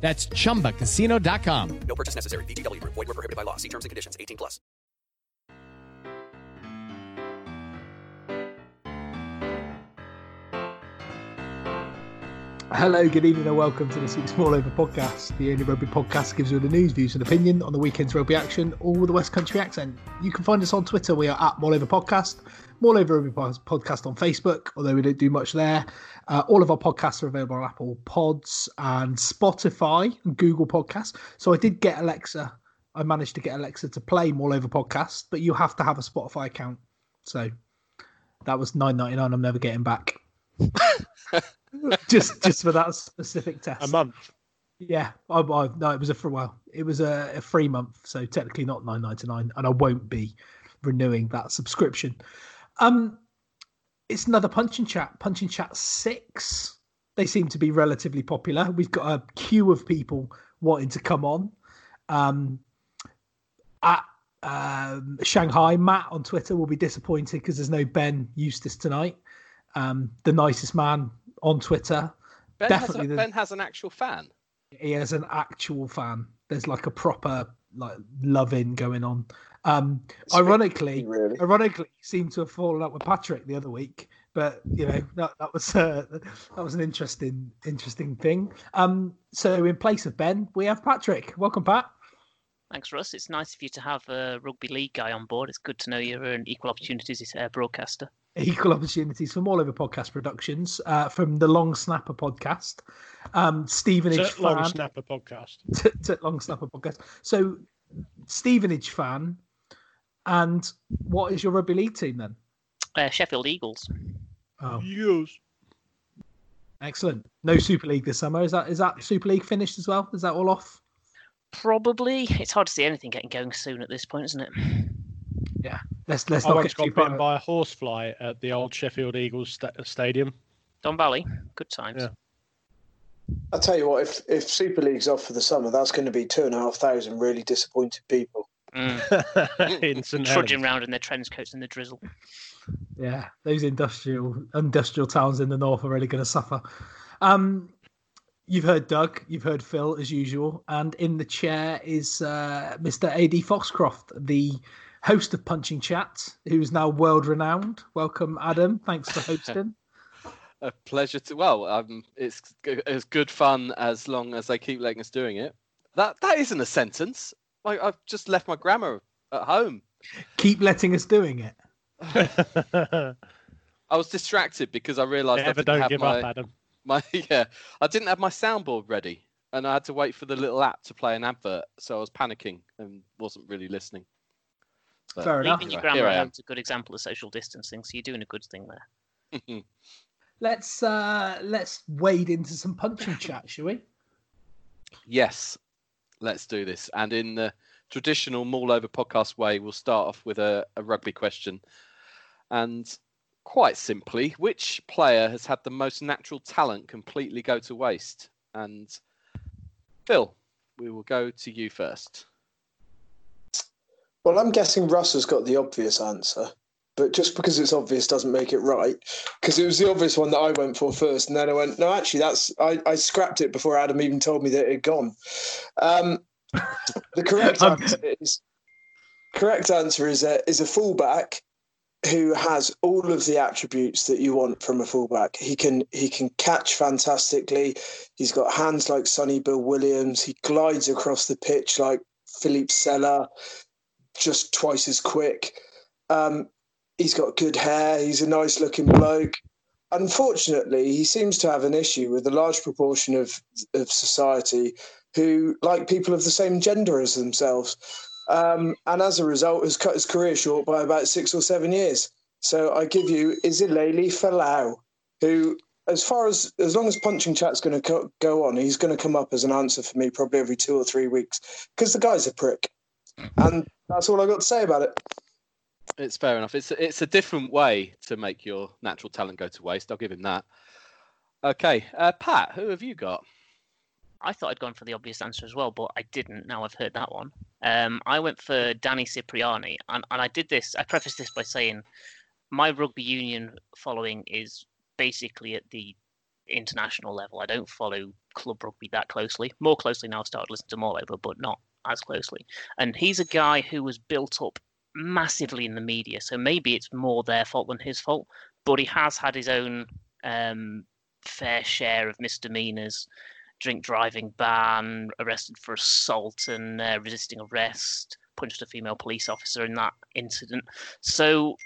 That's chumbacasino.com. No purchase necessary. VGW Group. Void were prohibited by law. See terms and conditions. 18 plus. Hello, good evening, and welcome to this week's Maul Over podcast. The only rugby podcast gives you the news, views, and opinion on the weekend's rugby action, all with a West Country accent. You can find us on Twitter. We are at Maul Over Podcast, Maul Over Rugby Podcast on Facebook, although we don't do much there. Uh, all of our podcasts are available on Apple Pods and Spotify and Google Podcasts. So I did get Alexa. I managed to get Alexa to play Maul Over Podcast, but you have to have a Spotify account. So that was nine ninety nine. I'm never getting back. just just for that specific test. A month. Yeah, I, I, no, it was a for well, it was a, a free month, so technically not nine ninety nine, and I won't be renewing that subscription. Um, it's another punching chat, punching chat six. They seem to be relatively popular. We've got a queue of people wanting to come on. Um, at um, Shanghai, Matt on Twitter will be disappointed because there's no Ben Eustace tonight. Um, the nicest man on Twitter. Ben, Definitely has, a, the- ben has an actual fan. he has an actual fan. There's like a proper like loving going on. Um, ironically, really. ironically, seemed to have fallen out with Patrick the other week, but you know that that was uh, that was an interesting interesting thing. Um, so in place of Ben, we have Patrick. Welcome, Pat. Thanks, Russ. It's nice of you to have a rugby league guy on board. It's good to know you're an equal opportunities uh, broadcaster. Equal opportunities from Maul Over podcast productions, uh, from the Long Snapper podcast, um, Stevenage It's a long snapper podcast. to, to Long Snapper podcast. So, Stevenage fan, and what is your rugby league team then? Uh, Sheffield Eagles. Oh, Yes. excellent. No Super League this summer. Is that is that Super League finished as well? Is that all off? Probably. It's hard to see anything getting going soon at this point, isn't it? Yeah. Let's let's I not once get got too bitten far. by a horsefly at the old Sheffield Eagles sta- stadium. Don Valley, good times. Yeah. I tell you what, if if Super League's off for the summer, that's going to be two and a half thousand really disappointed people. Mm. Trudging Helens. round in their trench coats in the drizzle. Yeah, those industrial industrial towns in the north are really going to suffer. Um, you've heard Doug, you've heard Phil as usual, and in the chair is uh, Mr. Ad Foxcroft, the host of Punching Chat, who's now world renowned. Welcome, Adam. Thanks for hosting. A pleasure to. Well, um, it's as good fun as long as they keep letting us doing it. That that isn't a sentence. Like I've just left my grammar at home. Keep letting us doing it. I was distracted because I realised I Never didn't don't have give my, up, Adam. my yeah. I didn't have my soundboard ready, and I had to wait for the little app to play an advert. So I was panicking and wasn't really listening. But Fair enough. Leaving your Here grammar I at am. home's a good example of social distancing, so you're doing a good thing there. Let's uh, let's wade into some punching chat, shall we? Yes, let's do this. And in the traditional Maul Over podcast way, we'll start off with a, a rugby question. And quite simply, which player has had the most natural talent completely go to waste? And Phil, we will go to you first. Well, I'm guessing Russ has got the obvious answer, but just because it's obvious doesn't make it right. Because it was the obvious one that I went for first, and then I went, no, actually, that's I, I scrapped it before Adam even told me that it had gone. Um, the correct answer is correct answer is a is a fullback who has all of the attributes that you want from a fullback. He can he can catch fantastically. He's got hands like Sonny Bill Williams. He glides across the pitch like Philippe Sella, just twice as quick. Um, he's got good hair. He's a nice looking bloke. Unfortunately, he seems to have an issue with a large proportion of of society who like people of the same gender as themselves um, and as a result has cut his career short by about six or seven years. So I give you Israel Folau, who, as far as as long as punching chat's going to co- go on, he's going to come up as an answer for me probably every two or three weeks because the guy's a prick, and that's all I got to say about it. It's fair enough. It's it's a different way to make your natural talent go to waste. I'll give him that. Okay, uh, Pat, who have you got? I thought I'd gone for the obvious answer as well, but I didn't. Now I've heard that one. Um, I went for Danny Cipriani, and, and I did this. I prefaced this by saying my rugby union following is basically at the international level. I don't follow club rugby that closely. More closely now, I've started listening to Maul Over, but not as closely. And he's a guy who was built up massively in the media, so maybe it's more their fault than his fault. But he has had his own um, fair share of misdemeanors drink driving ban, arrested for assault and uh, resisting arrest, punched a female police officer in that incident. So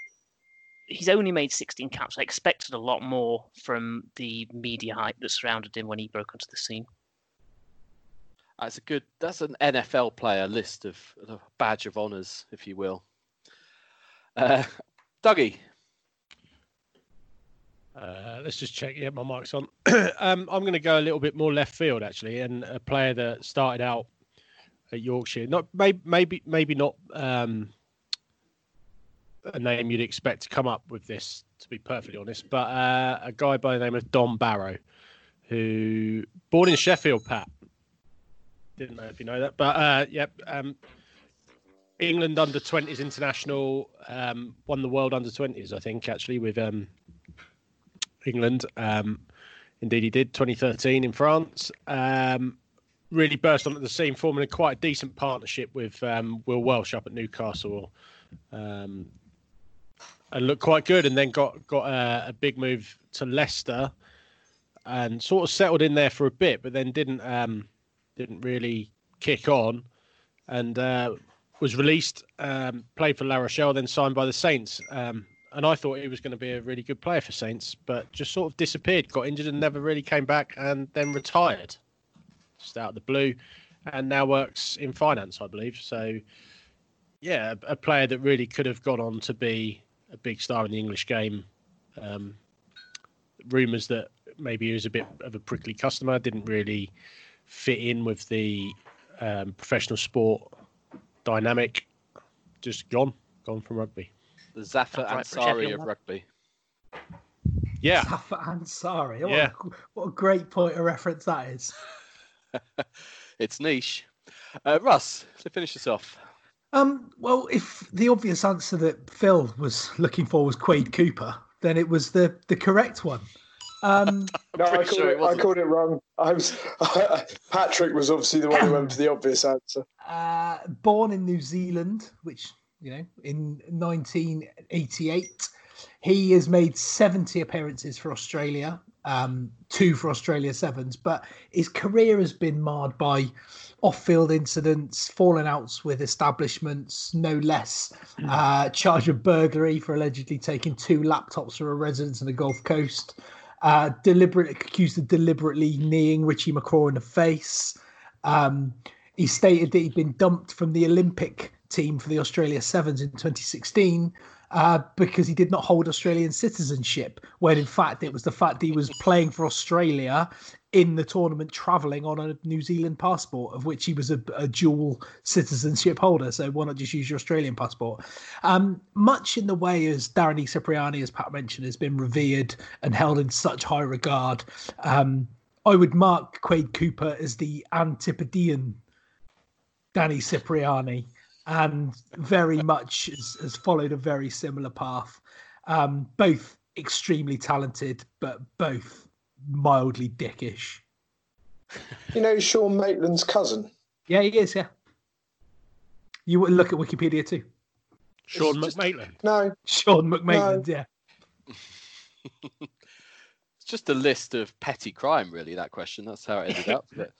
he's only made 16 caps. I expected a lot more from the media hype that surrounded him when he broke onto the scene. That's a good. That's an NFL player list of a badge of honours, if you will. Uh, Dougie, uh, let's just check. Yeah, my mic's on. um, I'm going to go a little bit more left field actually, and a player that started out at Yorkshire. Not maybe maybe maybe not um, a name you'd expect to come up with this, to be perfectly honest. But uh, a guy by the name of Dom Barrow, who born in Sheffield. Pat didn't know if you know that, but uh, yep. Um, England under 20s international, um, won the world under 20s, I think, actually, with um, England. Um, indeed, he did 2013 in France. Um, really burst onto the scene, forming a quite a decent partnership with um, Will Welch up at Newcastle, um, and looked quite good. And then got got a, a, big move to Leicester, and sort of settled in there for a bit, but then didn't didn't really kick on, and uh, was released. Um, played for La Rochelle, then signed by the Saints. Um, and I thought he was going to be a really good player for Saints, but just sort of disappeared, got injured, and never really came back, and then retired, just out of the blue, and now works in finance, I believe. So, yeah, a, player that really could have gone on to be a big star in the English game. Um, rumours that maybe he was a bit of a prickly customer, didn't really fit in with the um, professional sport dynamic. Just gone, gone from rugby the Zafar Ansari of rugby. Yeah. Zafar Ansari. What, yeah. A, what a great point of reference that is. it's niche. Uh, Russ, to finish this off. Um, well, if the obvious answer that Phil was looking for was Quade Cooper, then it was the, the correct one. Um, no, I called, sure it, I called, it, wrong. I was Patrick was obviously the one who went for the obvious answer. Uh, born in New Zealand, which you know, in 1988. He has made 70 appearances for Australia, um, two for Australia Sevens, but his career has been marred by off field incidents, falling outs with establishments, no less, hmm. uh, charge of burglary for allegedly taking two laptops from a residence in the Gulf Coast, uh, deliberate accused of deliberately kneeing Richie McCaw in the face. Um, he stated that he'd been dumped from the Olympic team for the Australia Sevens in 2016 uh, because he did not hold Australian citizenship, when in fact it was the fact he was playing for Australia in the tournament, travelling on a New Zealand passport, of which he was a, a, dual citizenship holder. So why not just use your Australian passport? Um, much in the way as Darren Cipriani, as Pat mentioned, has been revered and held in such high regard. Um, I would mark Quade Cooper as the Antipodean Danny Cipriani. and very much has, has followed a very similar path. Um, both extremely talented, but both mildly dickish. You know Sean Maitland's cousin? Yeah, he is. Yeah. You would look at Wikipedia too. Sean It's just- McMaitland. No. Sean McMaitland. Yeah. It's just a list of petty crime, really. That question. That's how it ended up. But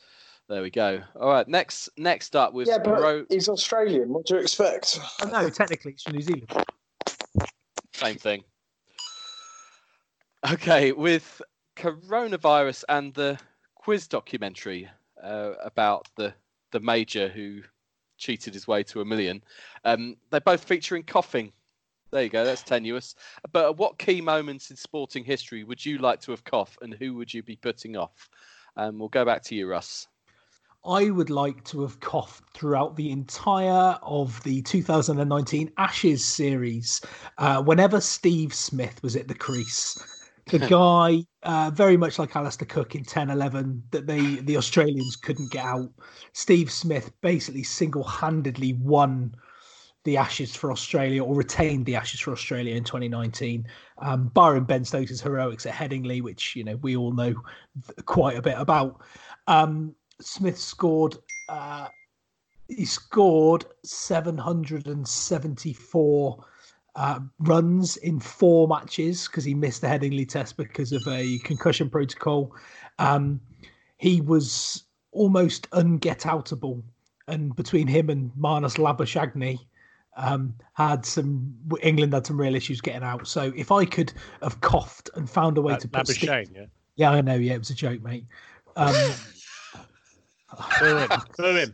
there we go. All right. Next, next up was Yeah, but Ro- he's Australian. What do you expect? Oh, no, technically it's from New Zealand. same thing. Okay, with coronavirus and the quiz documentary uh, about the the major who cheated his way to a million, um, they're both featuring coughing. There you go. That's tenuous. But at what key moments in sporting history would you like to have coughed, and who would you be putting off? Um, we'll go back to you, Russ. I would like to have coughed throughout the entire of the 2019 Ashes series. Uh, whenever Steve Smith was at the crease, the guy, uh, very much like Alastair Cook in 10 11, that they the Australians couldn't get out. Steve Smith basically single handedly won the Ashes for Australia or retained the Ashes for Australia in 2019. Um, barring Ben Stokes' heroics at Headingley, which you know we all know quite a bit about. Um, Smith scored. Uh, he scored 774 uh, runs in four matches because he missed the Headingley Test because of a concussion protocol. Um, he was almost unget-outable, and between him and Marnus Labuschagne, um, had some England had some real issues getting out. So if I could have coughed and found a way to put Steve- yeah. yeah, I know, yeah, it was a joke, mate. Um, Boo him. Boo him.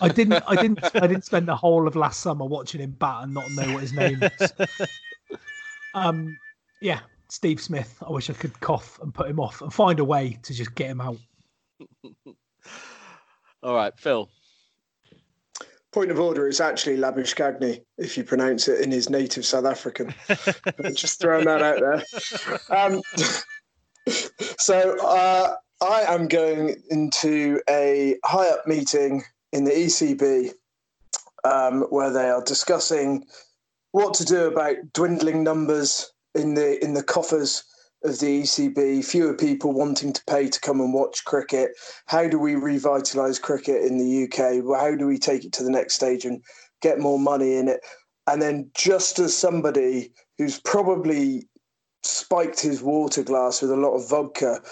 I didn't, I didn't, I didn't spend the whole of last summer watching him bat and not know what his name is. Um, yeah, Steve Smith. I wish I could cough and put him off and find a way to just get him out. All right, Phil. Point of order, is actually Labuschagne if you pronounce it in his native South African. Just throwing that out there. Um, so uh, I am going into a high up meeting in the ECB um, where they are discussing what to do about dwindling numbers in the in the coffers of the ECB, fewer people wanting to pay to come and watch cricket. How do we revitalise cricket in the UK? How do we take it to the next stage and get more money in it? And then, just as somebody who's probably spiked his water glass with a lot of vodka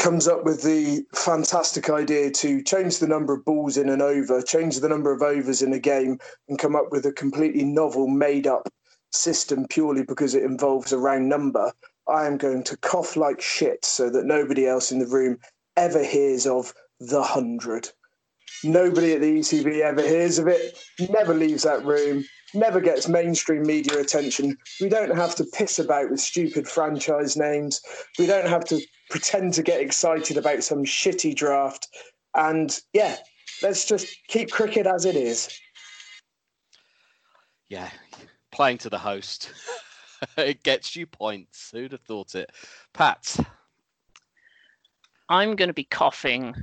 comes up with the fantastic idea to change the number of balls in an over, change the number of overs in a game, and come up with a completely novel, made up system purely because it involves a round number. I am going to cough like shit so that nobody else in the room ever hears of the hundred. Nobody at the ECB ever hears of it, never leaves that room, never gets mainstream media attention. We don't have to piss about with stupid franchise names. We don't have to pretend to get excited about some shitty draft. And yeah, let's just keep cricket as it is. Yeah, playing to the host. it gets you points. Who'd have thought it? Pat. I'm going to be coughing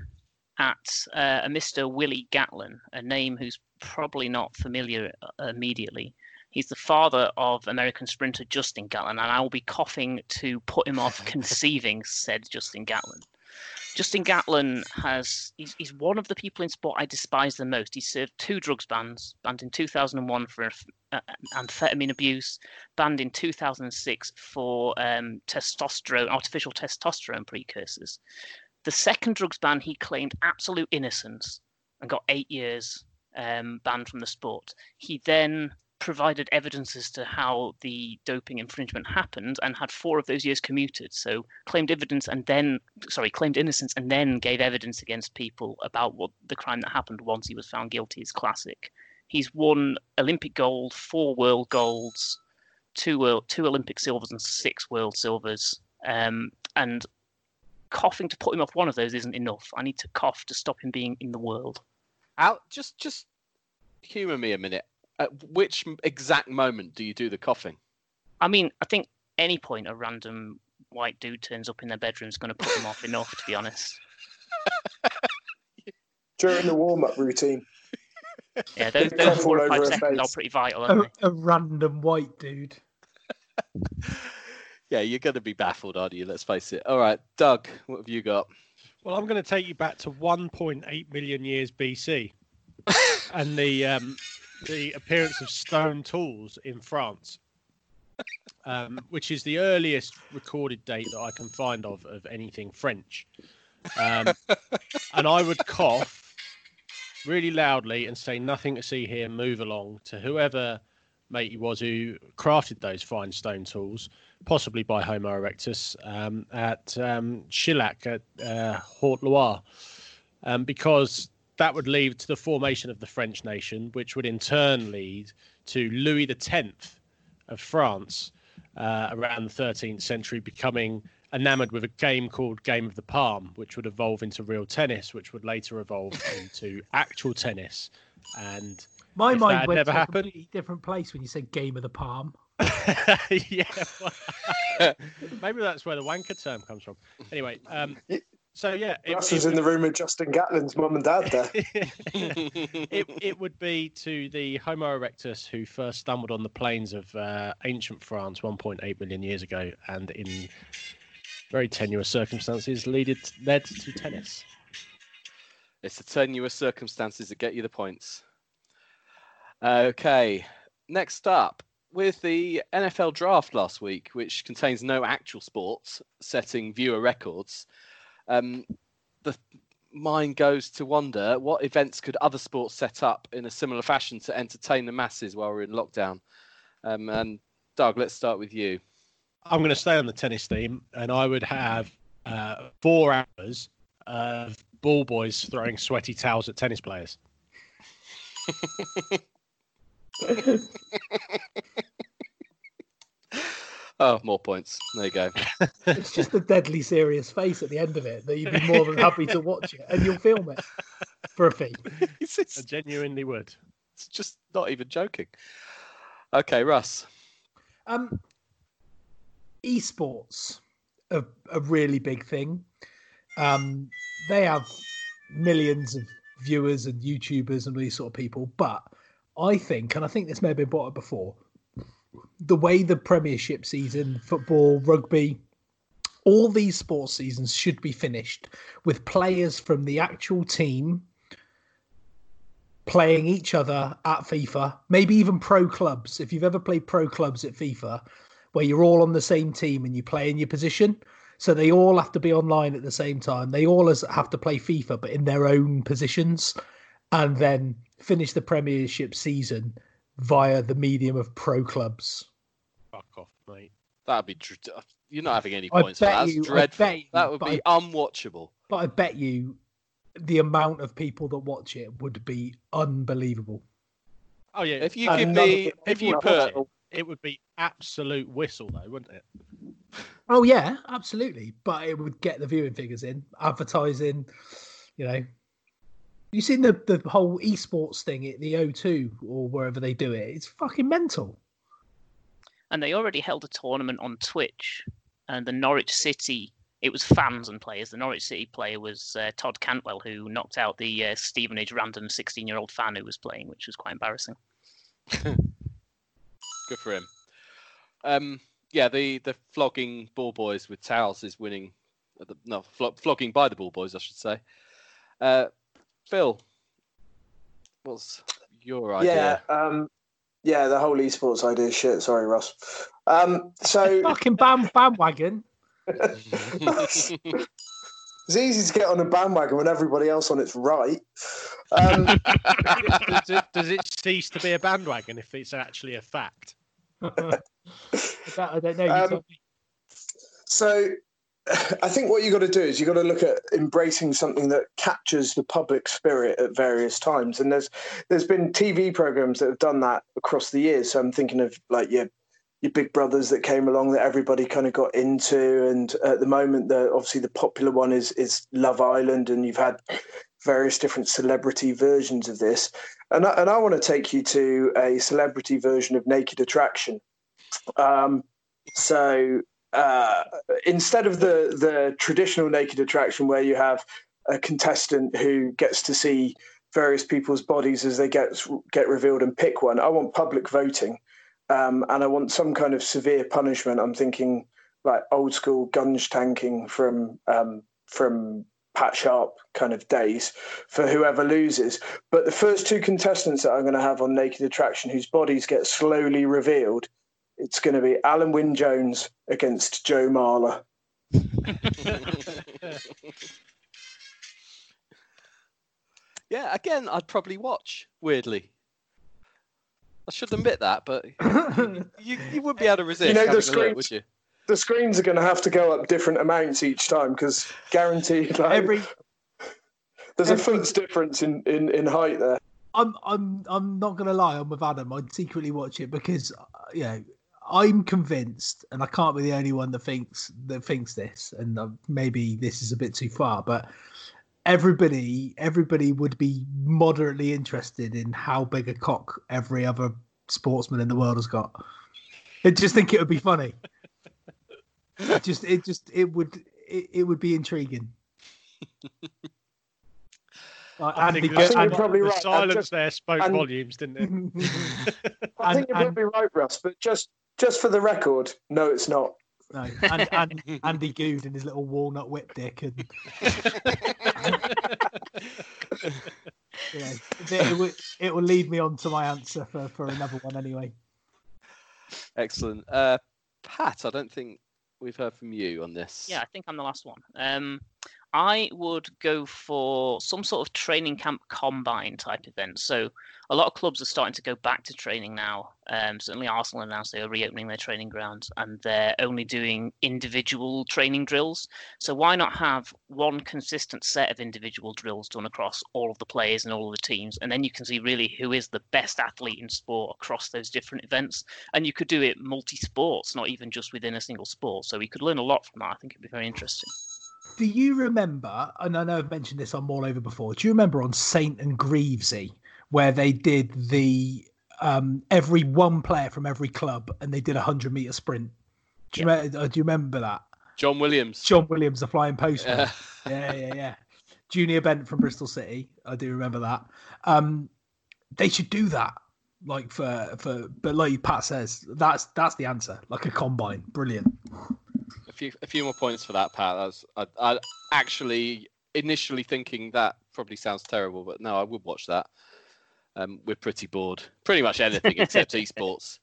at uh, a Mr. Willie Gatlin, a name who's probably not familiar uh, immediately. He's the father of American sprinter Justin Gatlin, and I will be coughing to put him off conceiving said Justin Gatlin. Justin Gatlin has, he's, he's one of the people in sport I despise the most. He served two drugs bans, banned in 2001 for uh, amphetamine abuse, banned in 2006 for um, testosterone, artificial testosterone precursors. The second drugs ban, he claimed absolute innocence and got eight years um, banned from the sport. He then provided evidence as to how the doping infringement happened and had four of those years commuted. So claimed evidence and then, sorry, claimed innocence and then gave evidence against people about what the crime that happened once he was found guilty is classic. He's won Olympic gold, four world golds, two world, two Olympic silvers, and six world silvers. Um, and coughing to put him off one of those isn't enough. I need to cough to stop him being in the world. Out, just just humour me a minute. At which exact moment do you do the coughing? I mean, I think any point a random white dude turns up in their bedroom is going to put them off enough, to be honest. During the warm up routine. Yeah, those, Be those four or five seconds are pretty vital, aren't A, a random white dude. Yeah, you're going to be baffled, aren't you? Let's face it. All right, Doug, what have you got? Well, I'm going to take you back to 1.8 million years BC and the um, the appearance of stone tools in France, um, which is the earliest recorded date that I can find of of anything French. Um, and I would cough really loudly and say, "Nothing to see here. Move along." To whoever mate he was who crafted those fine stone tools, possibly by Homo erectus, um, at um, Chilhac at uh, Haute-Loire, um, because that would lead to the formation of the French nation, which would in turn lead to Louis X of France uh, around the 13th century becoming enamored with a game called Game of the Palm, which would evolve into real tennis, which would later evolve into actual tennis. And My mind went never to a happened- completely different place when you said "Game of the Palm." yeah, well, maybe that's where the wanker term comes from. Anyway, um, so yeah, it, Russ it was in the room with Justin Gatlin's mum and dad there. it, it would be to the Homo erectus who first stumbled on the plains of uh, ancient France 1.8 million years ago and in very tenuous circumstances led, led to tennis. It's the tenuous circumstances that get you the points. Okay, next up, with the NFL draft last week, which contains no actual sports, setting viewer records, um, the mind goes to wonder what events could other sports set up in a similar fashion to entertain the masses while we're in lockdown. Um, and Doug, let's start with you. I'm going to stay on the tennis theme, and I would have uh, four hours of ball boys throwing sweaty towels at tennis players. Oh, more points. There you go. It's just a deadly serious face at the end of it that you'd be more than happy to watch it, and you'll film it for a fee. it's, I genuinely would. it's just not even joking. Okay, Russ. Um, esports, a, a really big thing. Um, they have millions of viewers and YouTubers and these sort of people, but I think, and I think this may have been brought up before, the way the Premiership season, football, rugby, all these sports seasons should be finished with players from the actual team playing each other at FIFA, maybe even pro clubs. If you've ever played pro clubs at FIFA, where you're all on the same team and you play in your position, so they all have to be online at the same time. They all have to play FIFA, but in their own positions, and then finish the Premiership season via the medium of pro clubs. Fuck off, mate. That'd be. Dr- uh, You're not having any points for that. That's you- I dreadful. bet you, that would be I- unwatchable. But I bet you the amount of people that watch it would be unbelievable. Oh yeah, If you And could be, if you put, that- it would be absolute whistle though, wouldn't it? Oh yeah, absolutely. But it would get the viewing figures in, advertising, you know. You seen the the whole esports thing at the O2 or wherever they do it? It's fucking mental. And they already held a tournament on Twitch, and the Norwich City. It was fans and players. The Norwich City player was uh, Todd Cantwell, who knocked out the uh, Stevenage random 16-year-old fan who was playing, which was quite embarrassing. good for him. Um, yeah, the the flogging ball boys with towels is winning. uh, the- No, flo- flogging by the ball boys, I should say. Uh, Phil, what's your idea? Yeah, um, yeah, the whole esports idea shit. Sorry, Russ. Um, so Fucking band bandwagon. it's easy to get on a bandwagon when everybody else on it's right. Um, does, it, does it cease to be a bandwagon if it's actually a fact? That- I don't know. Um, so I think what you got to do is you got to look at embracing something that captures the public spirit at various times. And there's there's been TV programs that have done that across the years. So I'm thinking of like your your Big Brothers that came along that everybody kind of got into. And at the moment, the obviously the popular one is is Love Island, and you've had various different celebrity versions of this. And I, and I want to take you to a celebrity version of Naked Attraction. Um, so uh, instead of the the traditional naked attraction where you have a contestant who gets to see various people's bodies as they get get revealed and pick one. I want public voting, um, and I want some kind of severe punishment. I'm thinking like old school gunge tanking from um, from Pat Sharp kind of days for whoever loses. But the first two contestants that I'm going to have on Naked Attraction, whose bodies get slowly revealed, it's going to be Alun Wyn Jones against Joe Marler. yeah, again, I'd probably watch. Weirdly, I should admit that, but you, you would be able to resist. You know, the having a look, screens- would you? The screens are going to have to go up different amounts each time because guaranteed, like, Every there's a every- foot's difference in, in, in height there. I'm I'm I'm not gonna lie. I'm with Adam. I'd secretly watch it because uh, you know I'm convinced, and I can't be the only one that thinks that thinks this. And uh, maybe this is a bit too far, but everybody everybody would be moderately interested in how big a cock every other sportsman in the world has got. I just think it would be funny. It just it just it would it, it would be intriguing. Like I Andy think, Go- the, I think you're probably the right. I silence just- there spoke and- volumes, didn't it? I think And- you're probably right, Russ, but just just for the record, no, it's not. No, and, and Andy Goode and his little walnut whip dick, and you know, it, it, will, it will lead me on to my answer for, for another one anyway. Excellent. Uh, Pat, I don't think we've heard from you on this. Yeah, I think I'm the last one. Um, I would go for some sort of training camp combine type event. So a lot of clubs are starting to go back to training now. Um, certainly Arsenal announced they are reopening their training grounds and they're only doing individual training drills. So why not have one consistent set of individual drills done across all of the players and all of the teams, and then you can see really who is the best athlete in sport across those different events. And you could do it multi-sports, not even just within a single sport. So we could learn a lot from that. I think it'd be very interesting. Do you remember? And I know I've mentioned this on Maul Over before. Do you remember on Saint and Greavesy where they did the um, every one player from every club and they did a hundred meter sprint? Do you, remember, do you remember that? John Williams. John Williams, the flying postman. Yeah. yeah, yeah, yeah. Junior Bent from Bristol City. I do remember that. Um, they should do that. Like for for, but like Pat says, that's that's the answer. Like a combine, brilliant. A few, a few more points for that, Pat. That's, I, I actually initially thinking that probably sounds terrible, but no, I would watch that. Um, we're pretty bored. Pretty much anything except esports.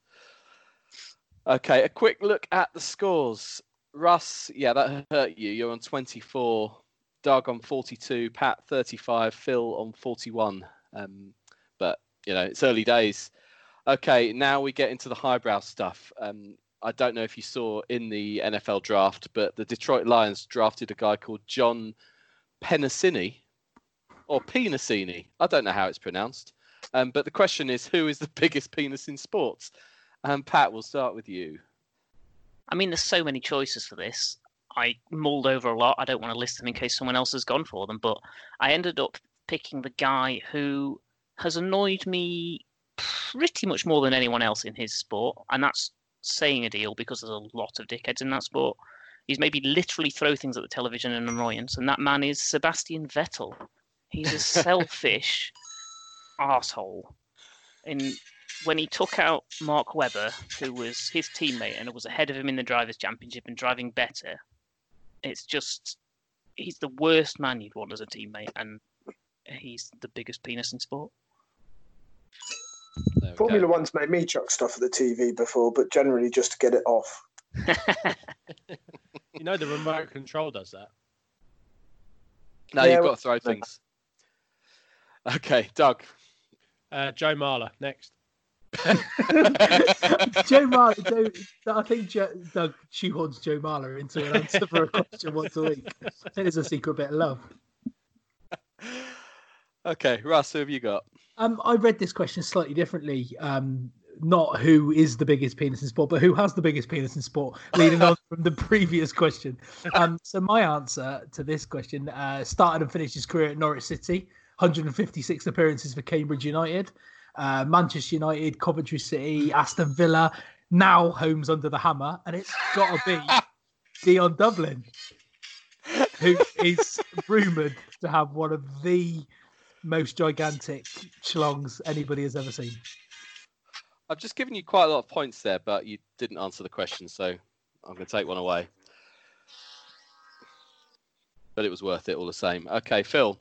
Okay, a quick look at the scores. Russ, yeah, that hurt you. You're on 24. Doug on 42. Pat 35. Phil on 41. Um, but you know, it's early days. Okay, now we get into the highbrow stuff. Um, I don't know if you saw in the NFL draft, but the Detroit Lions drafted a guy called John Penisini or Penisini. I don't know how it's pronounced. Um, but the question is, who is the biggest penis in sports? And Pat, we'll start with you. I mean, there's so many choices for this. I mulled over a lot. I don't want to list them in case someone else has gone for them, but I ended up picking the guy who has annoyed me pretty much more than anyone else in his sport, and that's saying a deal because there's a lot of dickheads in that sport. He's maybe literally throw things at the television in annoyance, and that man is Sebastian Vettel. He's a selfish asshole. In when he took out Mark Webber, who was his teammate and was ahead of him in the drivers' championship and driving better, it's just he's the worst man you'd want as a teammate, and he's the biggest penis in sport. There Formula go. One's made me chuck stuff at the TV before, but generally just to get it off. You know the remote control does that. No, Yeah, you've got to throw things. Okay, Doug. Uh, Joe Marler next. Joe Marler, Joe, I think Joe, Doug shoehorns Joe Marler into an answer for a question once a week. I think there's a secret bit of love. Okay, Russ, who have you got? Um, I read this question slightly differently. Um, not who is the biggest penis in sport, but who has the biggest penis in sport, leading on from the previous question. Um, so my answer to this question uh, started and finished his career at Norwich City, 156 appearances for Cambridge United, uh, Manchester United, Coventry City, Aston Villa, now homes under the hammer, and it's got to be Dion Dublin, who is rumoured to have one of the most gigantic schlongs anybody has ever seen. I've just given you quite a lot of points there, but you didn't answer the question, so I'm going to take one away. But it was worth it all the same. Okay, Phil,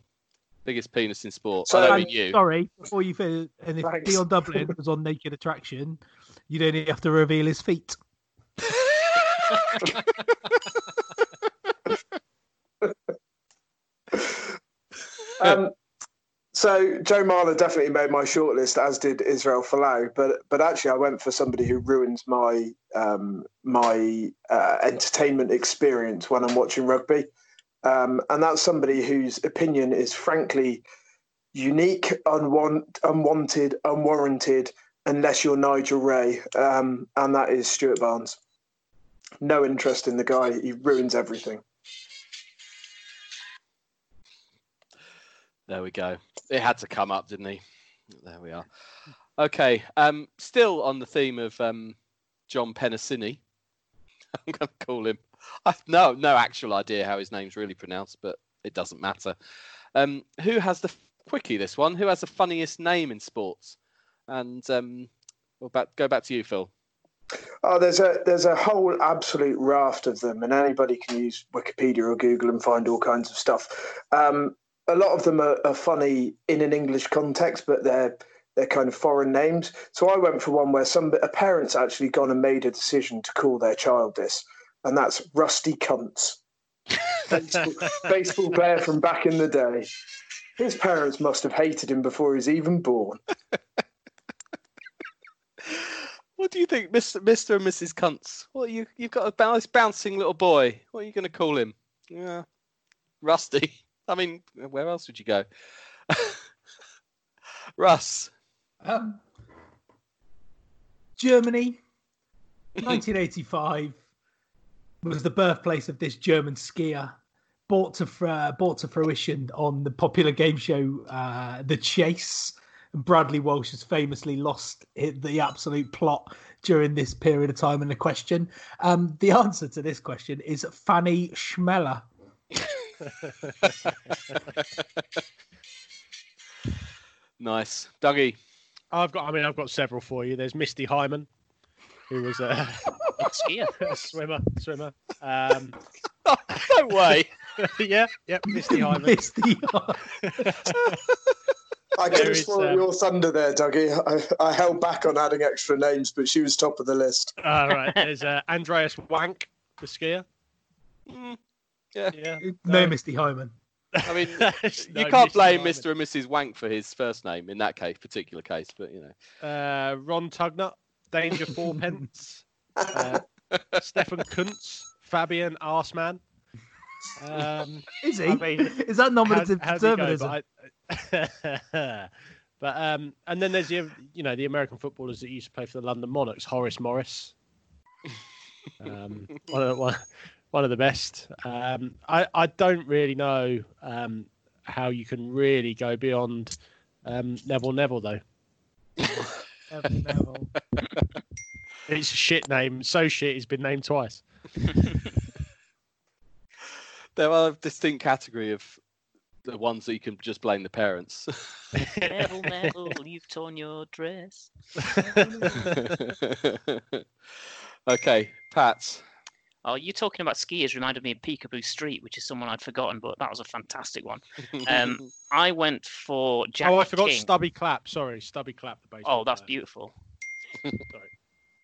biggest penis in sport. So, I know um, mean you. Sorry, before you finish, and if Thanks. Dion Dublin was on Naked Attraction, you'd only have to reveal his feet. Um, so Joe Marler definitely made my shortlist, as did Israel Folau. But but actually, I went for somebody who ruins my um, my uh, entertainment experience when I'm watching rugby, um, and that's somebody whose opinion is frankly unique, unwant, unwanted, unwarranted, unless you're Nigel Ray, um, and that is Stuart Barnes. No interest in the guy; he ruins everything. There we go. It had to come up, didn't he? There we are. Okay. Um, still on the theme of um, John Penisini. I'm going to call him. I've no no actual idea how his name's really pronounced, but it doesn't matter. Um, who has the quickie? This one. Who has the funniest name in sports? And um, we'll back, go back to you, Phil. Oh, there's a there's a whole absolute raft of them, and anybody can use Wikipedia or Google and find all kinds of stuff. Um, a lot of them are, are funny in an English context, but they're they're kind of foreign names. So I went for one where some a parent's actually gone and made a decision to call their child this, and that's Rusty Kuntz, baseball, baseball player from back in the day. His parents must have hated him before he was even born. What do you think, Mr. Mr. and Mrs. Kuntz? What you you've got a bounce, bouncing little boy. What are you going to call him? Yeah, Rusty. I mean, where else would you go? Russ. Um, Germany, 1985 was the birthplace of this German skier. Brought to uh, brought to fruition on the popular game show uh, The Chase. Bradley Walsh has famously lost the absolute plot during this period of time. And the question, um, the answer to this question is Fanny Chmelar. Nice, Dougie. I've got. I mean, I've got several for you. There's Misty Hyman, who was a, Skier. a swimmer. Swimmer. Um, no way. yeah. Yep. Misty Hyman. Misty. I There could have is, um, your thunder there, Dougie. I, I held back on adding extra names, but she was top of the list. All right. There's uh, Andreas Wank, the skier. Mm, yeah. Yeah. no, Misty Hyman. I mean, No, you can't Misty blame Hyman. Mr. and Mrs. Wank for his first name in that case, particular case. But you know, Uh, Ron Tugnut, Danger Fourpence, uh, Stefan Kuntz, Fabian Arsman. Um, Is he? I mean, is that nominative how'd- how'd go? But, I- but um, and then there's the you know the American footballers that used to play for the London Monarchs, Horace Morris, um, one, of the, one, one of the best. Um, I I don't really know um, how you can really go beyond um, Neville Neville though. Evan Neville. It's a shit name, so shit he's been named twice. there are a distinct category of the ones that you can just blame the parents. Neville, Neville, you've torn your dress. okay, Pat. Oh, you talking about skiers reminded me of Picabo Street, which is someone I'd forgotten, but that was a fantastic one. Um, I went for Jack oh, I forgot King. Stubby Clapp. Sorry, Stubby Clapp. The baseball Oh, that's player. beautiful. Sorry.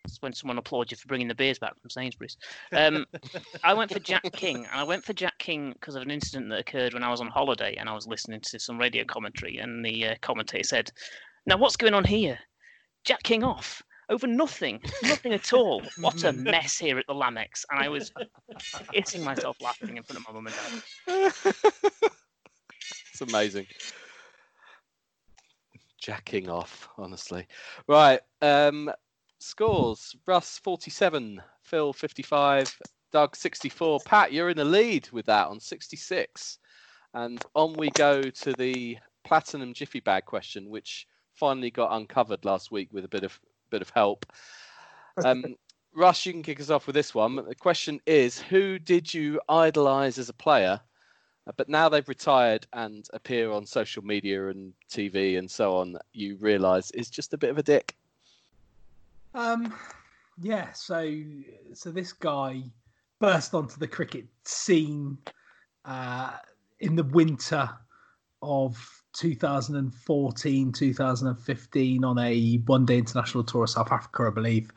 It's when someone applauds you for bringing the beers back from Sainsbury's. Um, I went for Jack King, and I went for Jack King because of an incident that occurred when I was on holiday and I was listening to some radio commentary, and the uh, commentator said, "Now what's going on here? Jack King off." Over nothing, nothing at all. What a mess here at the Lamex. And I was hitting myself laughing in front of my mum and dad. it's amazing. Jacking off, honestly. Right. Um, scores Russ 47, Phil 55, Doug 64. Pat, you're in the lead with that on 66. And on we go to the platinum jiffy bag question, which finally got uncovered last week with a bit of bit of help. Um, Russ, you can kick us off with this one. The question is Who did you idolize as a player? Uh, But now they've retired and appear on social media and TV and so on, you realise is just a bit of a dick. Um, yeah. So, so this guy burst onto the cricket scene uh, in the winter of 2014, 2015 on a one-day international tour of South Africa, I believe.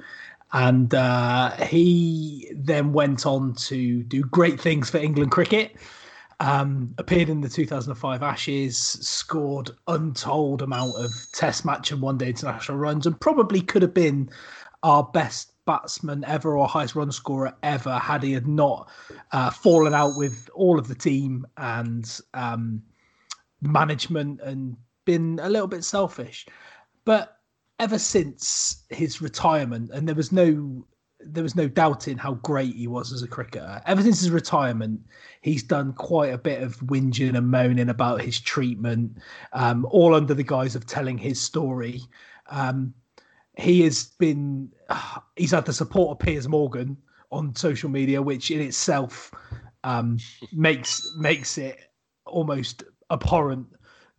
And uh, he then went on to do great things for England cricket. Um, appeared in the 2005 Ashes, scored untold amount of Test match and one-day international runs, and probably could have been our best batsman ever or highest run scorer ever had he had not uh, fallen out with all of the team and um, management and been a little bit selfish. But ever since his retirement, and there was no there was no doubting how great he was as a cricketer. Ever since his retirement, he's done quite a bit of whinging and moaning about his treatment, um, all under the guise of telling his story. Um, he has been he's had the support of Piers Morgan on social media, which in itself um, makes makes it almost abhorrent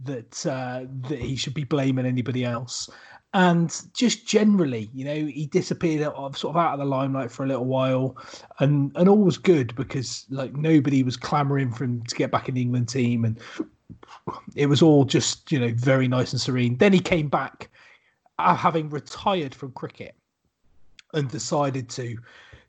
that uh, that he should be blaming anybody else. And just generally, you know, he disappeared out, of, sort of out of the limelight for a little while, and and all was good because like nobody was clamoring for him to get back in the England team, and it was all just you know very nice and serene. Then he came back, uh, having retired from cricket, and decided to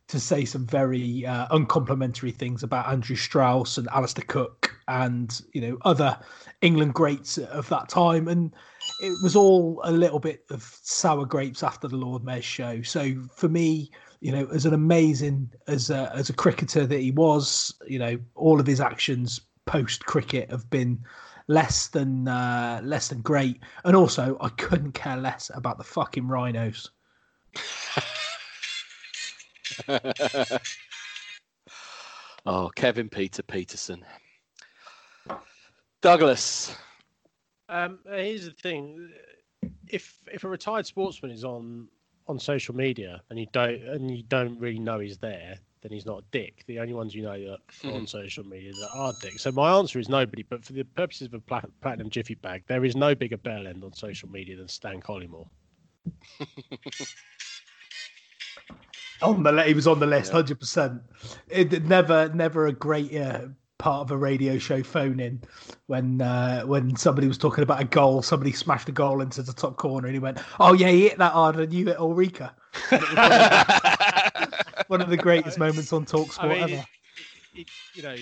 to say some very uh, uncomplimentary things about Andrew Strauss and Alastair Cook and you know other England greats of that time, and it was all a little bit of sour grapes after the Lord Mayor's show. So for me, you know, as an amazing as a, as a cricketer that he was, you know, all of his actions post cricket have been less than uh, less than great, and also I couldn't care less about the fucking rhinos. oh, Kevin Peter Pietersen. Douglas. Um, here's the thing: if if a retired sportsman is on on social media and you don't and you don't really know he's there, then he's not a dick. The only ones you know that are on social media that are dicks. So my answer is nobody. But for the purposes of a platinum jiffy bag, there is no bigger bell end on social media than Stan Collymore. On the he was on the list, hundred percent. It never, never a great uh, part of a radio show phone in when uh, when somebody was talking about a goal, somebody smashed a goal into the top corner, and he went, "Oh yeah, he hit that hard, and you hit Ulrika." And it was one, of, one of the greatest moments on Talksport I mean, ever. it, it, you know,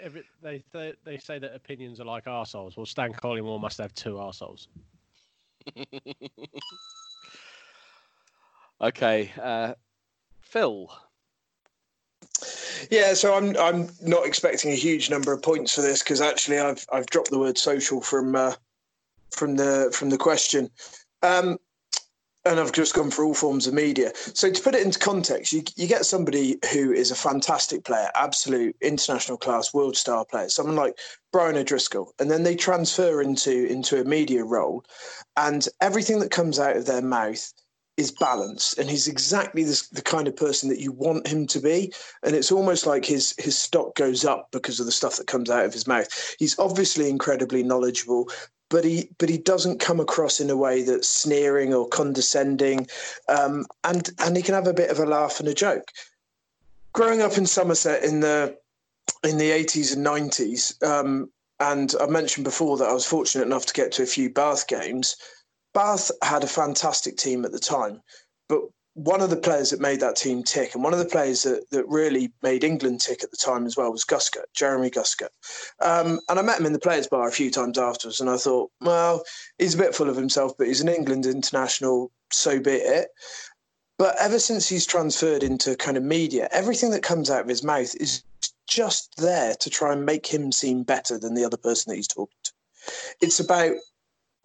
every, they, they they say that opinions are like arseholes. Well, Stan Collymore must have two arseholes. okay, uh, Phil. Yeah, so I'm I'm not expecting a huge number of points for this because actually I've I've dropped the word social from uh, from the from the question, um, and I've just gone for all forms of media. So to put it into context, you you get somebody who is a fantastic player, absolute international class, world star player, someone like Brian O'Driscoll, and then they transfer into into a media role, and everything that comes out of their mouth is balanced and he's exactly this, the kind of person that you want him to be. And it's almost like his his stock goes up because of the stuff that comes out of his mouth. He's obviously incredibly knowledgeable but he but he doesn't come across in a way that's sneering or condescending. Um, and and he can have a bit of a laugh and a joke. Growing up in somerset in the in the 80s and 90s um, and i mentioned before that i was fortunate enough to get to a few bath games Bath had a fantastic team at the time, but one of the players that made that team tick, and one of the players that, that really made England tick at the time as well, was Guscott, Jeremy Guscott. Um, and I met him in the players' bar a few times afterwards, and I thought, well, he's a bit full of himself, but he's an England international, so be it. But ever since he's transferred into kind of media, everything that comes out of his mouth is just there to try and make him seem better than the other person that he's talking to. It's about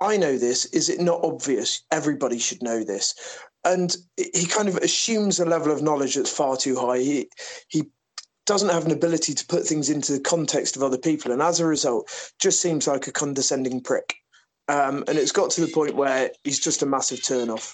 I know this. Is it not obvious? Everybody should know this. And he kind of assumes a level of knowledge that's far too high. He, he doesn't have an ability to put things into the context of other people. And as a result, just seems like a condescending prick. Um, and it's got to the point where he's just a massive turnoff.